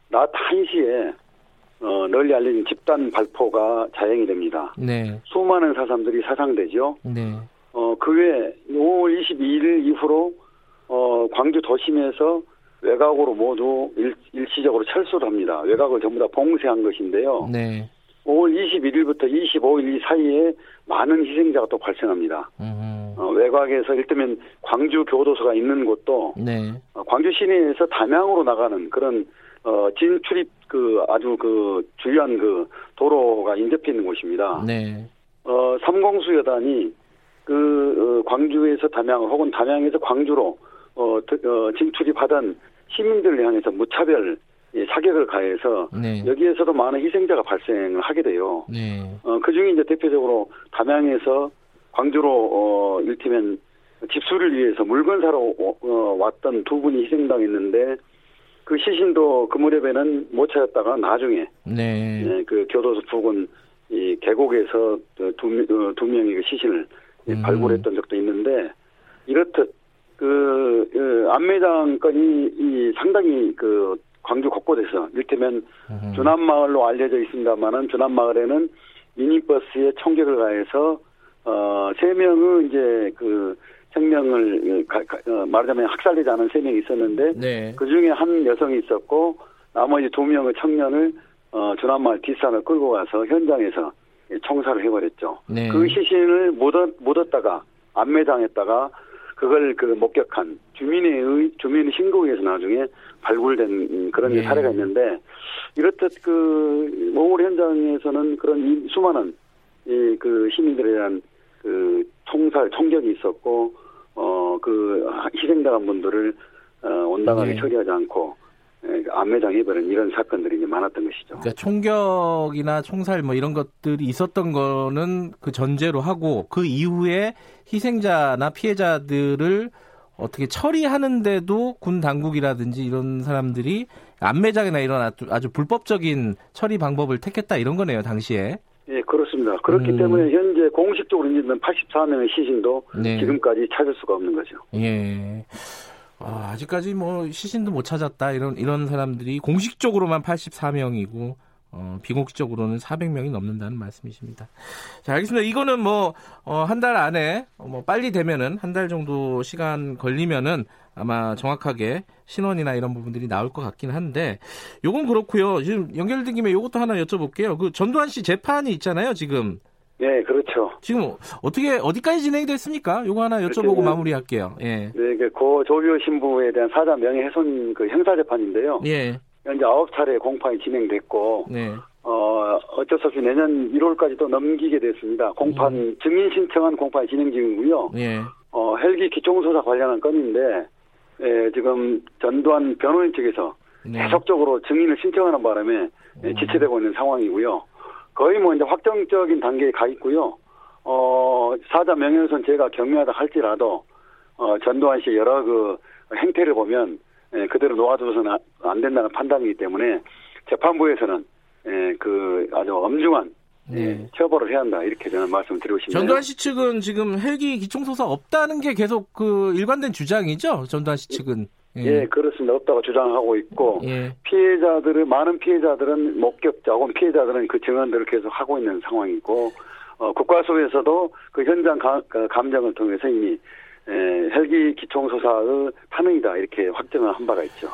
낮 1시에 어, 널리 알려진 집단 발포가 자행이 됩니다. 네. 수많은 사람들이 사상되죠. 네. 어, 그 외에 5월 22일 이후로 어, 광주 도심에서 외곽으로 모두 일, 일시적으로 철수를 합니다. 외곽을 전부 다 봉쇄한 것인데요. 네. 5월 21일부터 25일 이 사이에 많은 희생자가 또 발생합니다. 어, 외곽에서 일테면 광주 교도소가 있는 곳도 네. 어, 광주 시내에서 담양으로 나가는 그런 어, 진출입 그 아주 그 주요한 그 도로가 인접해 있는 곳입니다. 네. 어, 삼공수 여단이 그 어, 광주에서 담양 혹은 담양에서 광주로 어, 어 진출입하던 시민들을 향해서 무차별 예, 사격을 가해서 네. 여기에서도 많은 희생자가 발생을 하게 돼요. 네. 어, 그 중에 이제 대표적으로 담양에서 광주로 어, 일테면 집수를 위해서 물건 사러 어, 왔던 두 분이 희생당했는데 그 시신도 그 무렵에는 못 찾았다가 나중에 네. 네, 그 교도소 부근 이 계곡에서 두, 어, 두 명의 그 시신을 음. 발굴했던 적도 있는데 이렇듯 그, 그 안매장 건이 이 상당히 그 광주 곳곳에서 이를테면 음. 주남마을로 알려져 있습니다만은 주남마을에는 미니버스에 총격을 가해서 어세 명은 이제 그 생명을 가, 가, 어, 말하자면 학살되지 않은 세 명이 있었는데 네. 그 중에 한 여성이 있었고 나머지 두 명의 청년을 어, 주남마을 뒷산을 끌고 가서 현장에서 총살을 해버렸죠. 네. 그 시신을 묻었, 묻었다가 안매장했다가 그걸 그 목격한 주민의 주민의 신고에 의해서 나중에 발굴된 그런 네. 사례가 있는데 이렇듯 그 모울 현장에서는 그런 수많은 이 그 시민들에 대한 그 총살, 총격이 있었고, 어, 그 희생당한 분들을 어, 온당하게 네. 처리하지 않고 안매장해버린 이런 사건들이 이제 많았던 것이죠. 그러니까 총격이나 총살 뭐 이런 것들이 있었던 거는 그 전제로 하고 그 이후에 희생자나 피해자들을 어떻게 처리하는데도 군 당국이라든지 이런 사람들이 안매장이나 이런 아주, 아주 불법적인 처리 방법을 택했다 이런 거네요 당시에. 예, 그렇습니다. 그렇기 음. 때문에 현재 공식적으로 있는 84명의 시신도 네. 지금까지 찾을 수가 없는 거죠. 예. 아, 아직까지 뭐 시신도 못 찾았다 이런 이런 사람들이 공식적으로만 84명이고 어, 비공식적으로는 400명이 넘는다는 말씀이십니다. 자, 알겠습니다. 이거는 뭐, 어, 한 달 안에, 어, 뭐, 빨리 되면은, 한 달 정도 시간 걸리면은, 아마 정확하게 신원이나 이런 부분들이 나올 것 같긴 한데, 요건 그렇고요 지금 연결된 김에 요것도 하나 여쭤볼게요. 그 전두환 씨 재판이 있잖아요, 지금. 네, 그렇죠. 지금 어떻게, 어디까지 진행이 됐습니까? 요거 하나 여쭤보고 마무리할게요. 예. 네, 그, 조비오 신부에 대한 사자 명예훼손 그 형사 재판인데요. 예. 현재 아홉 차례 공판이 진행됐고 네. 어, 어쩔 수 없이 내년 1월까지 도 넘기게 됐습니다. 공판 음. 증인 신청한 공판이 진행 중이고요. 예. 어, 헬기 기총소사 관련한 건인데 예, 지금 전두환 변호인 측에서 네. 계속적으로 증인을 신청하는 바람에 예, 지체되고 있는 상황이고요. 거의 뭐 이제 확정적인 단계에 가 있고요. 어, 사자 명예훼손 제가 경미하다 할지라도 어, 전두환 씨의 여러 그 행태를 보면 예, 그대로 놓아줘서는 안 된다는 판단이기 때문에 재판부에서는 예, 그 아주 엄중한 네. 예, 처벌을 해야 한다 이렇게 저는 말씀을 드리고 싶네요. 전두환 씨 측은 지금 헬기 기총소사 없다는 게 계속 그 일관된 주장이죠. 전두환 씨 측은. 예, 예 그렇습니다. 없다고 주장하고 있고 예. 피해자들은 많은 피해자들은 목격자 혹은 피해자들은 그 증언들을 계속 하고 있는 상황이고 어, 국가 속에서도 그 현장 가, 그 감정을 통해서 이미 에, 헬기 기총소사의 탄핵이다 이렇게 확정을 한 바가 있죠.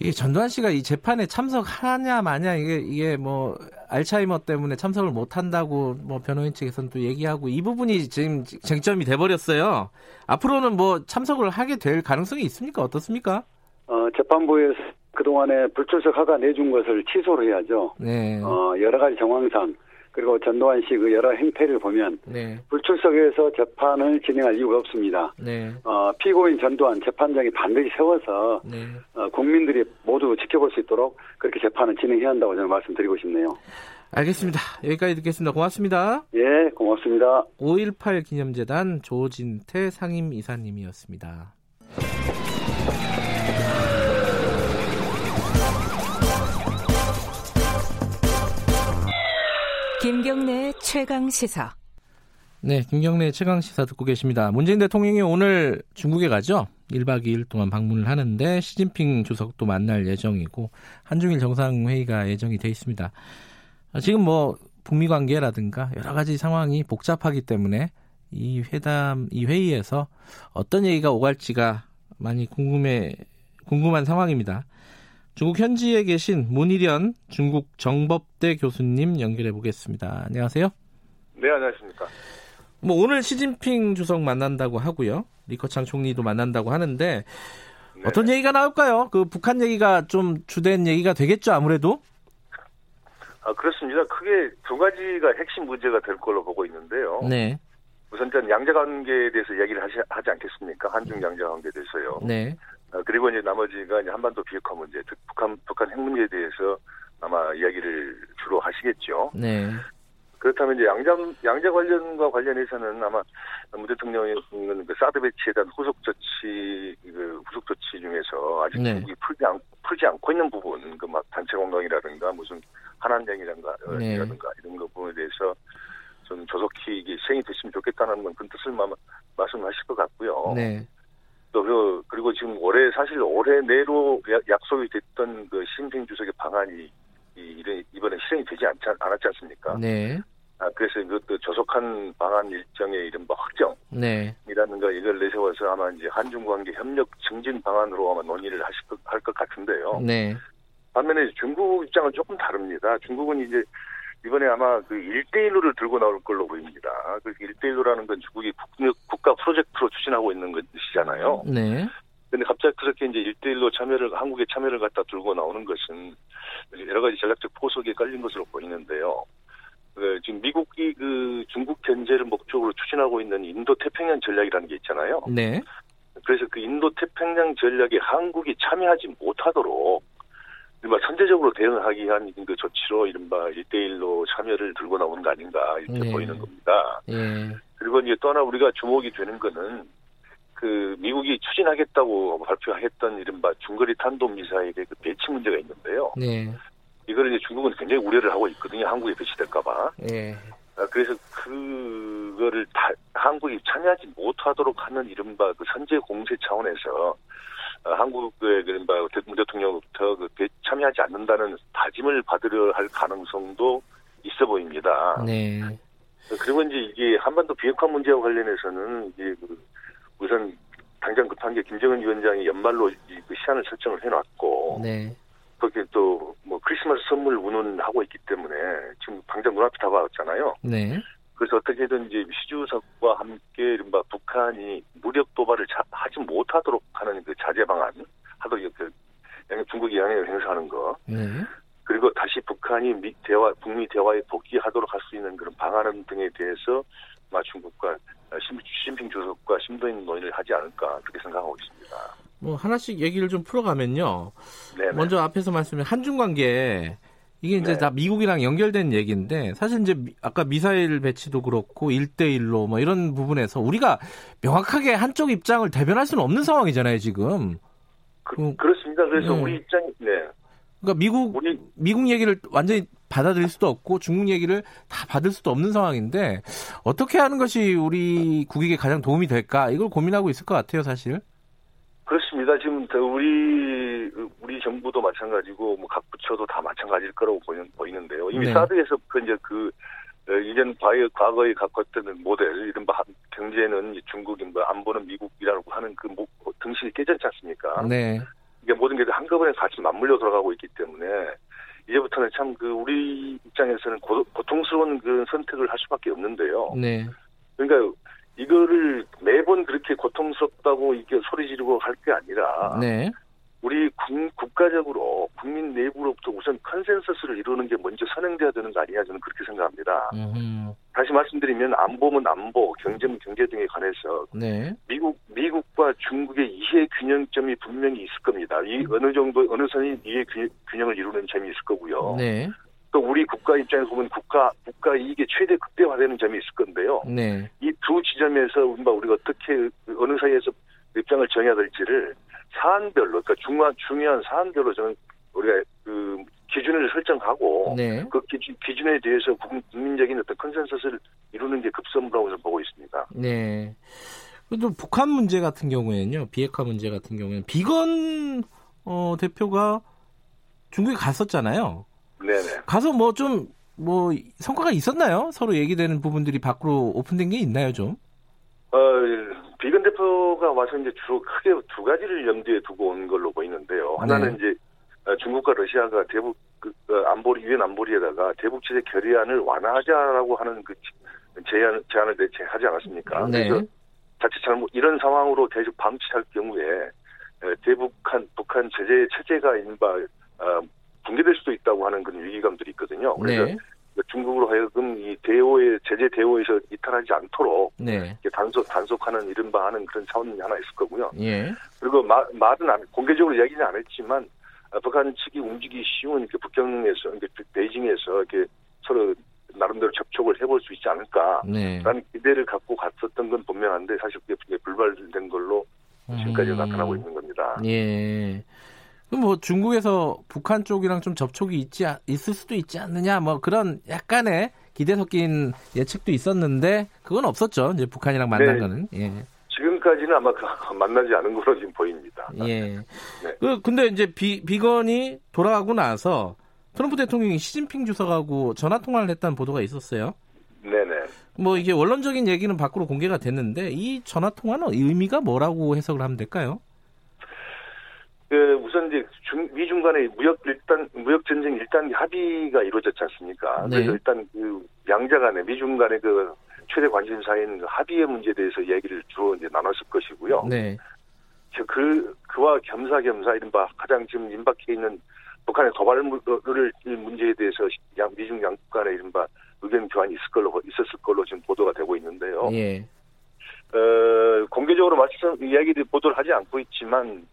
이게 전두환 씨가 이 재판에 참석하냐 마냐 이게 이게 뭐 알츠하이머 때문에 참석을 못 한다고 뭐 변호인 측에서는 또 얘기하고 이 부분이 지금 쟁점이 돼 버렸어요. 앞으로는 뭐 참석을 하게 될 가능성이 있습니까? 어떻습니까? 어, 재판부에서 그동안에 불출석 허가 내준 것을 취소를 해야죠. 네. 어, 여러 가지 정황상 그리고 전두환 씨 그 여러 행태를 보면 네. 불출석해서 재판을 진행할 이유가 없습니다. 네. 어, 피고인 전두환 재판장이 반드시 세워서 네. 어, 국민들이 모두 지켜볼 수 있도록 그렇게 재판을 진행해야 한다고 저는 말씀드리고 싶네요. 알겠습니다. 여기까지 듣겠습니다. 고맙습니다. 예, 고맙습니다. 5.18 기념재단 조진태 상임 이사님이었습니다. 김경래 최강 시사. 네, 김경래 최강 시사 듣고 계십니다. 문재인 대통령이 오늘 중국에 가죠. 1박 2일 동안 방문을 하는데 시진핑 주석도 만날 예정이고 한중일 정상회의가 예정이 돼 있습니다. 지금 뭐 북미 관계라든가 여러 가지 상황이 복잡하기 때문에 이 회담, 이 회의에서 어떤 얘기가 오갈지가 많이 궁금해 궁금한 상황입니다. 중국 현지에 계신 문희련 중국 정법대 교수님 연결해 보겠습니다. 안녕하세요. 네, 안녕하십니까. 뭐 오늘 시진핑 주석 만난다고 하고요. 리커창 총리도 만난다고 하는데 네. 어떤 얘기가 나올까요? 그 북한 얘기가 좀 주된 얘기가 되겠죠, 아무래도? 아, 그렇습니다. 크게 두 가지가 핵심 문제가 될 걸로 보고 있는데요. 네. 우선 전 양자 관계에 대해서 이야기를 하시, 하지 않겠습니까? 한중 양자 관계에 대해서요. 네. 어, 그리고 이제 나머지가 이제 한반도 비핵화 문제, 북한 북한 핵 문제에 대해서 아마 이야기를 주로 하시겠죠. 네. 그렇다면 이제 양자 양자 관련과 관련해서는 아마 문 대통령은 그 사드 배치에 대한 후속 조치 그 후속 조치 중에서 아직 네. 중국이 풀지 않 풀지 않고 있는 부분 그 막 단체 공동이라든가 무슨 한한령이라든가 네. 이라든가 이런 거 부분에 대해서 좀 조속히 이게 시행이 됐으면 좋겠다는 그런 뜻을 말씀하실 것 같고요. 네. 또 그, 그리고 지금 올해 사실 올해 내로 약속이 됐던 그 신생 주석의 방안이 이, 이번에 실행이 되지 않지, 않았지 않습니까? 네. 아, 그래서 이것도 조속한 방안 일정의 이른바 확정이라는 네. 거 이걸 내세워서 아마 이제 한중 관계 협력 증진 방안으로 아마 논의를 하실 것, 할 것 같은데요. 네. 반면에 중국 입장은 조금 다릅니다. 중국은 이제 이번에 아마 그 1대1로를 들고 나올 걸로 보입니다. 그 1대1로라는 건 중국이 국가 프로젝트로 추진하고 있는 것이잖아요. 네. 근데 갑자기 그렇게 이제 1대1로 참여를, 한국의 참여를 갖다 들고 나오는 것은 여러 가지 전략적 포석에 깔린 것으로 보이는데요. 그 지금 미국이 그 중국 견제를 목적으로 추진하고 있는 인도 태평양 전략이라는 게 있잖아요. 네. 그래서 그 인도 태평양 전략에 한국이 참여하지 못하도록 이른바 선제적으로 대응하기 위한 그 조치로 이른바 1대1로 참여를 들고 나오는 거 아닌가 이렇게 네. 보이는 겁니다. 네. 그리고 이제 또 하나 우리가 주목이 되는 거는 그 미국이 추진하겠다고 발표했던 이른바 중거리 탄도미사일의 그 배치 문제가 있는데요. 네. 이걸 이제 중국은 굉장히 우려를 하고 있거든요. 한국에 배치될까봐. 네. 그래서 그거를 다 한국이 참여하지 못하도록 하는 이른바 그 선제 공세 차원에서 어, 한국의 그른바 문 대통령부터 그 참여하지 않는다는 다짐을 받으려 할 가능성도 있어 보입니다. 네. 그리고 이제 이게 한반도 비핵화 문제와 관련해서는 이제 그 우선 당장 급한 게 김정은 위원장이 연말로 그 시한을 설정을 해놨고 네. 거기에 또 뭐 크리스마스 선물 운운하고 있기 때문에 지금 당장 눈앞에 다가왔잖아요. 네. 그래서 어떻게든 이제 시주석과 함께 이른바 북한이 무력 도발을 자, 하지 못하도록 하는 그 자제 방안 하도록 그 중국이 영향을 행사하는 거. 네. 그리고 다시 북한이 미 대화 북미 대화에 복귀하도록 할 수 있는 그런 방안 등에 대해서 중국과 시진핑 주석과 심도 있는 논의를 하지 않을까 그렇게 생각하고 있습니다. 뭐 하나씩 얘기를 좀 풀어가면요. 네네. 먼저 앞에서 말씀드린 한중 관계 이게 이제 네. 다 미국이랑 연결된 얘기인데 사실 이제 아까 미사일 배치도 그렇고 1대1로 뭐 이런 부분에서 우리가 명확하게 한쪽 입장을 대변할 수는 없는 상황이잖아요, 지금. 그, 음. 렇습니다 그래서 네. 우리 입장이 네. 그러니까 미국 우리... 미국 얘기를 완전히 받아들일 수도 없고 중국 얘기를 다 받을 수도 없는 상황인데 어떻게 하는 것이 우리 국익에 가장 도움이 될까 이걸 고민하고 있을 것 같아요, 사실. 그렇습니다. 지금 우리 우리 정부도 마찬가지고 뭐 각 부처도 다 마찬가지일 거라고 보이는, 보이는데요. 이미 네. 사드에서 그 이제 그 어, 이전 과거 과거에 있던 모델 이른바 경제는 중국인 뭐 안보는 미국이라고 하는 그 등식이 깨졌지 않습니까? 네. 이게 모든 게 한꺼번에 같이 맞물려 돌아가고 있기 때문에 이제부터는 참 그 우리 입장에서는 고, 고통스러운 그 선택을 할 수밖에 없는데요. 네. 그러니까 이거를 매번 그렇게 고통스럽다고 이게 소리 지르고 할 게 아니라 네. 우리 국, 국가적으로 국민 내부로부터 우선 컨센서스를 이루는 게 먼저 선행돼야 되는 거 아니냐 저는 그렇게 생각합니다. 음흠. 다시 말씀드리면 안보면 안보, 경제면 경제 등에 관해서 네. 미국 미국과 중국의 이해 균형점이 분명히 있을 겁니다. 이 어느 정도 어느 선이 이해 균형을 이루는 점이 있을 거고요. 네. 또 우리 국가 입장에서 보면 국가 국가 이익이 최대 극대화되는 점이 있을 건데요. 네. 이 두 지점에서 우리가 어떻게 어느 사이에서 입장을 정해야 될지를 사안별로 그러니까 중요한 중요한 사안별로 저는 우리가 그 기준을 설정하고 네. 그 기준, 기준에 대해서 국민적인 어떤 컨센서스를 이루는 게 급선무라고 저는 보고 있습니다. 네. 그래도 북한 문제 같은 경우에는요, 비핵화 문제 같은 경우에는 비건 어, 대표가 중국에 갔었잖아요. 네네. 가서 뭐 좀뭐 뭐 성과가 있었나요? 서로 얘기되는 부분들이 밖으로 오픈된 게 있나요, 좀? 어, 비건 대표가 와서 이제 주로 크게 두 가지를 염두에 두고 온 걸로 보이는데요. 하나는 네. 이제 어, 중국과 러시아가 대북 그, 그 안보리 유엔 안보리에다가 대북 제재 결의안을 완화하자라고 하는 그 제안 제안을 내하지 않았습니까? 네. 그래서 자칫 잘못 이런 상황으로 계속 방치할 경우에 대북한 북한 제재 체제가 인바 어, 붕괴될 수도 있다고 하는 그런 위기감들이 있거든요. 그래서 네. 중국으로 하여금 이 대오의 제재 대오에서 이탈하지 않도록 네. 단속 단속하는 이른바 하는 그런 차원이 하나 있을 거고요. 예. 그리고 마, 말은 안, 공개적으로 이야기는 안 했지만 어, 북한 측이 움직이기 쉬운 이렇게 북경에서 이렇게 베이징에서 이렇게 서로 나름대로 접촉을 해볼 수 있지 않을까라는 네. 기대를 갖고 갔었던 건 분명한데 사실 그게 불발된 걸로 지금까지 음. 나타나고 있는 겁니다. 예. 뭐 중국에서 북한 쪽이랑 좀 접촉이 있지 있을 수도 있지 않느냐 뭐 그런 약간의 기대 섞인 예측도 있었는데 그건 없었죠. 이제 북한이랑 만난 네. 거는. 예. 지금까지는 아마 그 만나지 않은 걸로 지금 보입니다. 예. 네. 그 근데 이제 비 비건이 돌아가고 나서 트럼프 대통령이 시진핑 주석하고 전화 통화를 했다는 보도가 있었어요. 네네. 뭐 이게 원론적인 얘기는 밖으로 공개가 됐는데 이 전화 통화는 의미가 뭐라고 해석을 하면 될까요? 그 우선 이제 중, 미중 간의 무역 일단 무역 전쟁 일단 합의가 이루어졌지 않습니까? 네. 그래서 일단 그 양자 간의 미중 간의 그 최대 관심사인 그 합의의 문제에 대해서 이야기를 주로 이제 나눴을 것이고요. 네. 그 그와 겸사겸사 이른바 가장 지금 임박해 있는 북한의 도발 문제에 대해서 양 미중 양국 간의 이른바 의견 교환이 있을 걸로 있었을 걸로 지금 보도가 되고 있는데요. 예. 어, 공개적으로 말씀 이야기를 보도를 하지 않고 있지만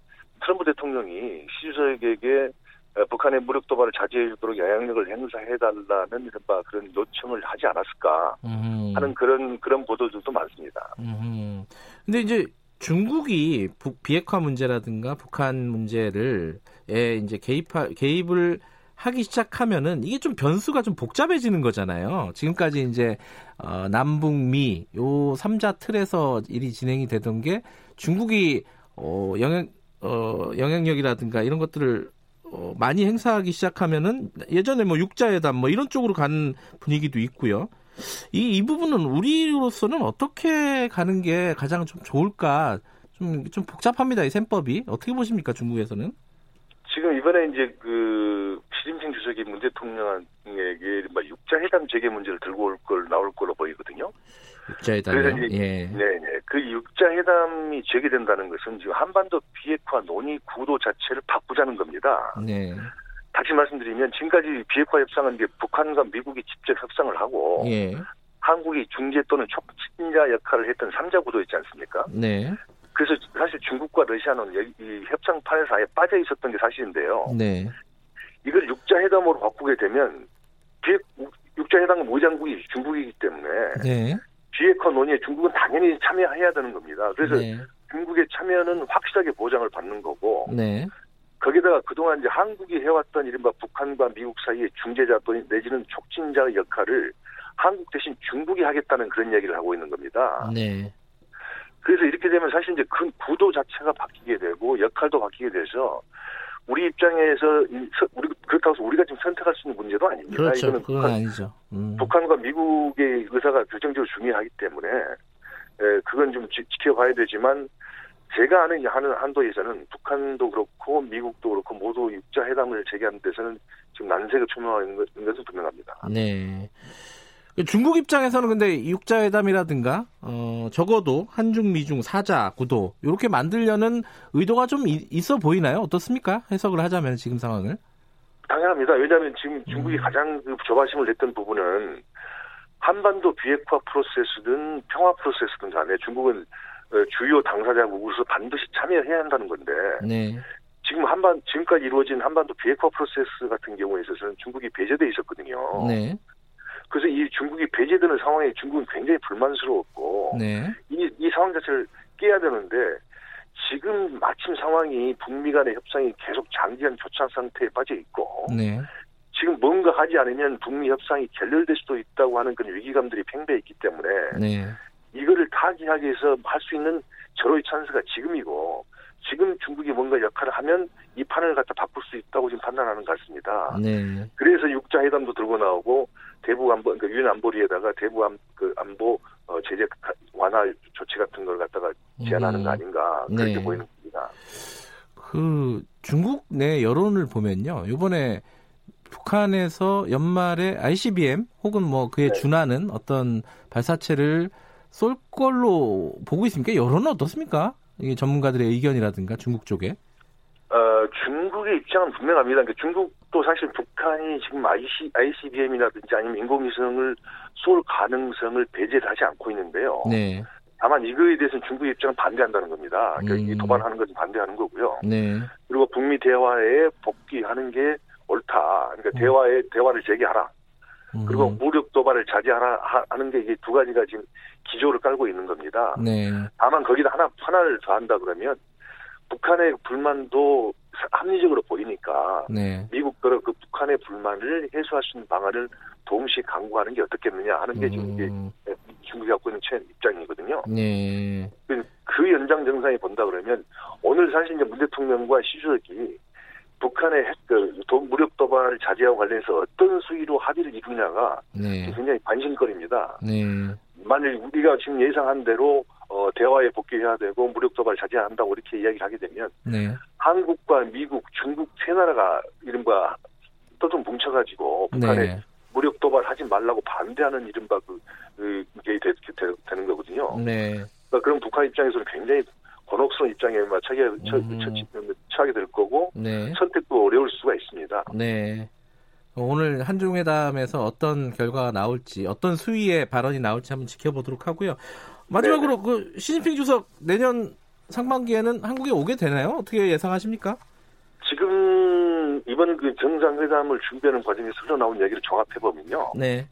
트럼프 대통령이 시주석에게 어, 북한의 무력 도발을 자제해 주도록 영향력을 행사해 달라는 이른바 그런 요청을 하지 않았을까 음. 하는 그런 그런 보도들도 많습니다. 음. 근데 이제 중국이 북 비핵화 문제라든가 북한 문제를 에 이제 개입하, 개입을 하기 시작하면은 이게 좀 변수가 좀 복잡해지는 거잖아요. 지금까지 이제 어, 남북미 요 삼자 틀에서 일이 진행이 되던 게 중국이 어, 영향 어, 영향력이라든가 이런 것들을 어, 많이 행사하기 시작하면은 예전에 뭐 육자회담 뭐 이런 쪽으로 가는 분위기도 있고요. 이, 이 부분은 우리로서는 어떻게 가는 게 가장 좀 좋을까? 좀, 좀 복잡합니다. 이 셈법이. 어떻게 보십니까, 중국에서는? 지금 이번에 이제 그 시진핑 주석이 문 대통령에게 육자회담 재개 문제를 들고 올 걸 나올 걸로 보이거든요. 육자회담이요? 예. 네, 네. 그 육자회담이 제기된다는 것은 지금 한반도 비핵화 논의 구도 자체를 바꾸자는 겁니다. 네. 다시 말씀드리면 지금까지 비핵화 협상은 이제 북한과 미국이 직접 협상을 하고 예. 한국이 중재 또는 촉진자 역할을 했던 삼자 구도였지 않습니까? 네. 그래서 사실 중국과 러시아는 이 협상 판에서 아예 빠져 있었던 게 사실인데요. 네. 이걸 육자 회담으로 바꾸게 되면 비핵 육자 회담은 모장국이 중국이기 때문에 네. 비핵화 논의에 중국은 당연히 참여해야 되는 겁니다. 그래서 네. 중국의 참여는 확실하게 보장을 받는 거고 네. 거기다가 그동안 이제 한국이 해왔던 이른바 북한과 미국 사이의 중재자 또 내지는 촉진자의 역할을 한국 대신 중국이 하겠다는 그런 얘기를 하고 있는 겁니다. 네. 그래서 이렇게 되면 사실 이제 그 구도 자체가 바뀌게 되고 역할도 바뀌게 돼서 우리 입장에서 우리 그렇다고 해서 우리가 지금 선택할 수 있는 문제도 아닙니다. 그렇죠. 이거는 그건 북한, 아니죠. 음. 북한과 미국의 의사가 결정적으로 중요하기 때문에 에, 그건 좀 지, 켜봐야 되지만 제가 아는 하는 한도에서는 북한도 그렇고 미국도 그렇고 모두 육자 회담을 재개하는 데서는 지금 난색을 표명하는 것은 분명합니다. 네. 중국 입장에서는 근데 육자회담이라든가 어, 적어도 한중 미중 사자 구도 이렇게 만들려는 의도가 좀 있어 보이나요? 어떻습니까? 해석을 하자면 지금 상황을 당연합니다. 왜냐하면 지금 중국이 음. 가장 그 조바심을 냈던 부분은 한반도 비핵화 프로세스든 평화 프로세스든 간에 중국은 어, 주요 당사자국으로서 반드시 참여해야 한다는 건데 네. 지금 한반 지금까지 이루어진 한반도 비핵화 프로세스 같은 경우에 있어서는 중국이 배제돼 있었거든요. 네. 그래서 이 중국이 배제되는 상황에 중국은 굉장히 불만스러웠고 네. 이, 이 상황 자체를 깨야 되는데 지금 마침 상황이 북미 간의 협상이 계속 장기간 교차 상태에 빠져 있고 네. 지금 뭔가 하지 않으면 북미 협상이 결렬될 수도 있다고 하는 그런 위기감들이 팽배해 있기 때문에 네. 이거를 타개하기 위해서 할 수 있는 절호의 찬스가 지금이고 지금 중국이 뭔가 역할을 하면 이 판을 갖다 바꿀 수 있다고 지금 판단하는 것 같습니다. 네. 그래서 육자 회담도 들고 나오고 대북 안보 그러니까 유엔 안보리에다가 대북 안, 그 안보 어, 제재 완화 조치 같은 걸 갖다가 제안하는 거 음. 아닌가 그렇게 네. 보이는 겁니다. 그 중국 내 여론을 보면요. 이번에 북한에서 연말에 ICBM 혹은 뭐 그에 네. 준하는 어떤 발사체를 쏠 걸로 보고 있습니까? 여론은 어떻습니까? 이게 전문가들의 의견이라든가 중국 쪽에? 어, 중국의 입장은 분명합니다. 그러니까 중국도 사실 북한이 지금 IC, ICBM이라든지 아니면 인공위성을 쏠 가능성을 배제를 하지 않고 있는데요. 네. 다만 이거에 대해서는 중국 입장은 반대한다는 겁니다. 그러니까 음. 도발하는 것은 반대하는 거고요. 네. 그리고 북미 대화에 복귀하는 게 옳다. 그러니까 음. 대화에 대화를 재개하라. 음. 그리고 무력 도발을 자제하라 하는 게 이게 두 가지가 지금 기조를 깔고 있는 겁니다. 네. 다만 거기다 하나 하나를 더한다 그러면 북한의 불만도 합리적으로 보이니까 네. 미국도 그 북한의 불만을 해소할 수 있는 방안을 동시에 강구하는 게 어떻겠느냐 하는 게 지금 이게 음. 중국이 갖고 있는 입장이거든요. 네. 그, 그 연장 정상에 본다 그러면 오늘 사실 이제 문 대통령과 시 주석이 북한의 핵, 그, 무력 도발을 자제하고 관련해서 어떤 수위로 합의를 이루냐가 네. 굉장히 관심거리입니다. 네. 만일 우리가 지금 예상한 대로 어, 대화에 복귀해야 되고 무력 도발 자제해야 한다고 이렇게 이야기를 하게 되면 네. 한국과 미국, 중국 세 나라가 이른바 또좀 뭉쳐가지고 북한에 네. 무력 도발하지 말라고 반대하는 이른바 그, 그 이게 되, 되, 는 거거든요. 네. 그러니까 그럼 북한 입장에서는 굉장히 곤혹스러운 입장에 처하게, 음. 처하게 될 거고 네. 선택도 어려울 수가 있습니다. 네. 오늘 한중회담에서 어떤 결과가 나올지 어떤 수위의 발언이 나올지 한번 지켜보도록 하고요. 마지막으로 네. 그 시진핑 주석 내년 상반기에는 한국에 오게 되나요? 어떻게 예상하십니까? 지금 이번 그 정상회담을 준비하는 과정에서 흘러나온 얘기를 종합해 보면요. 네.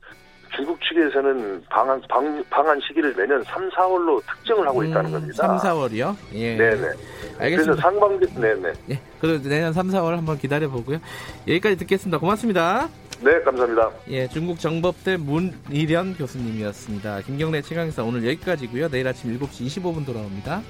중국 측에서는 방한, 방, 방한 시기를 내년 3, 4월로 특정을 하고 있다는 음, 겁니다. 3, 4월이요? 예. 네네. 알겠습니다. 그래서 상반기, 네네. 예. 그래도 내년 3, 4월 한번 기다려보고요. 여기까지 듣겠습니다. 고맙습니다. 네, 감사합니다. 예, 중국 정법대 문일현 교수님이었습니다. 김경래 최강사 오늘 여기까지고요. 내일 아침 7시 25분 돌아옵니다.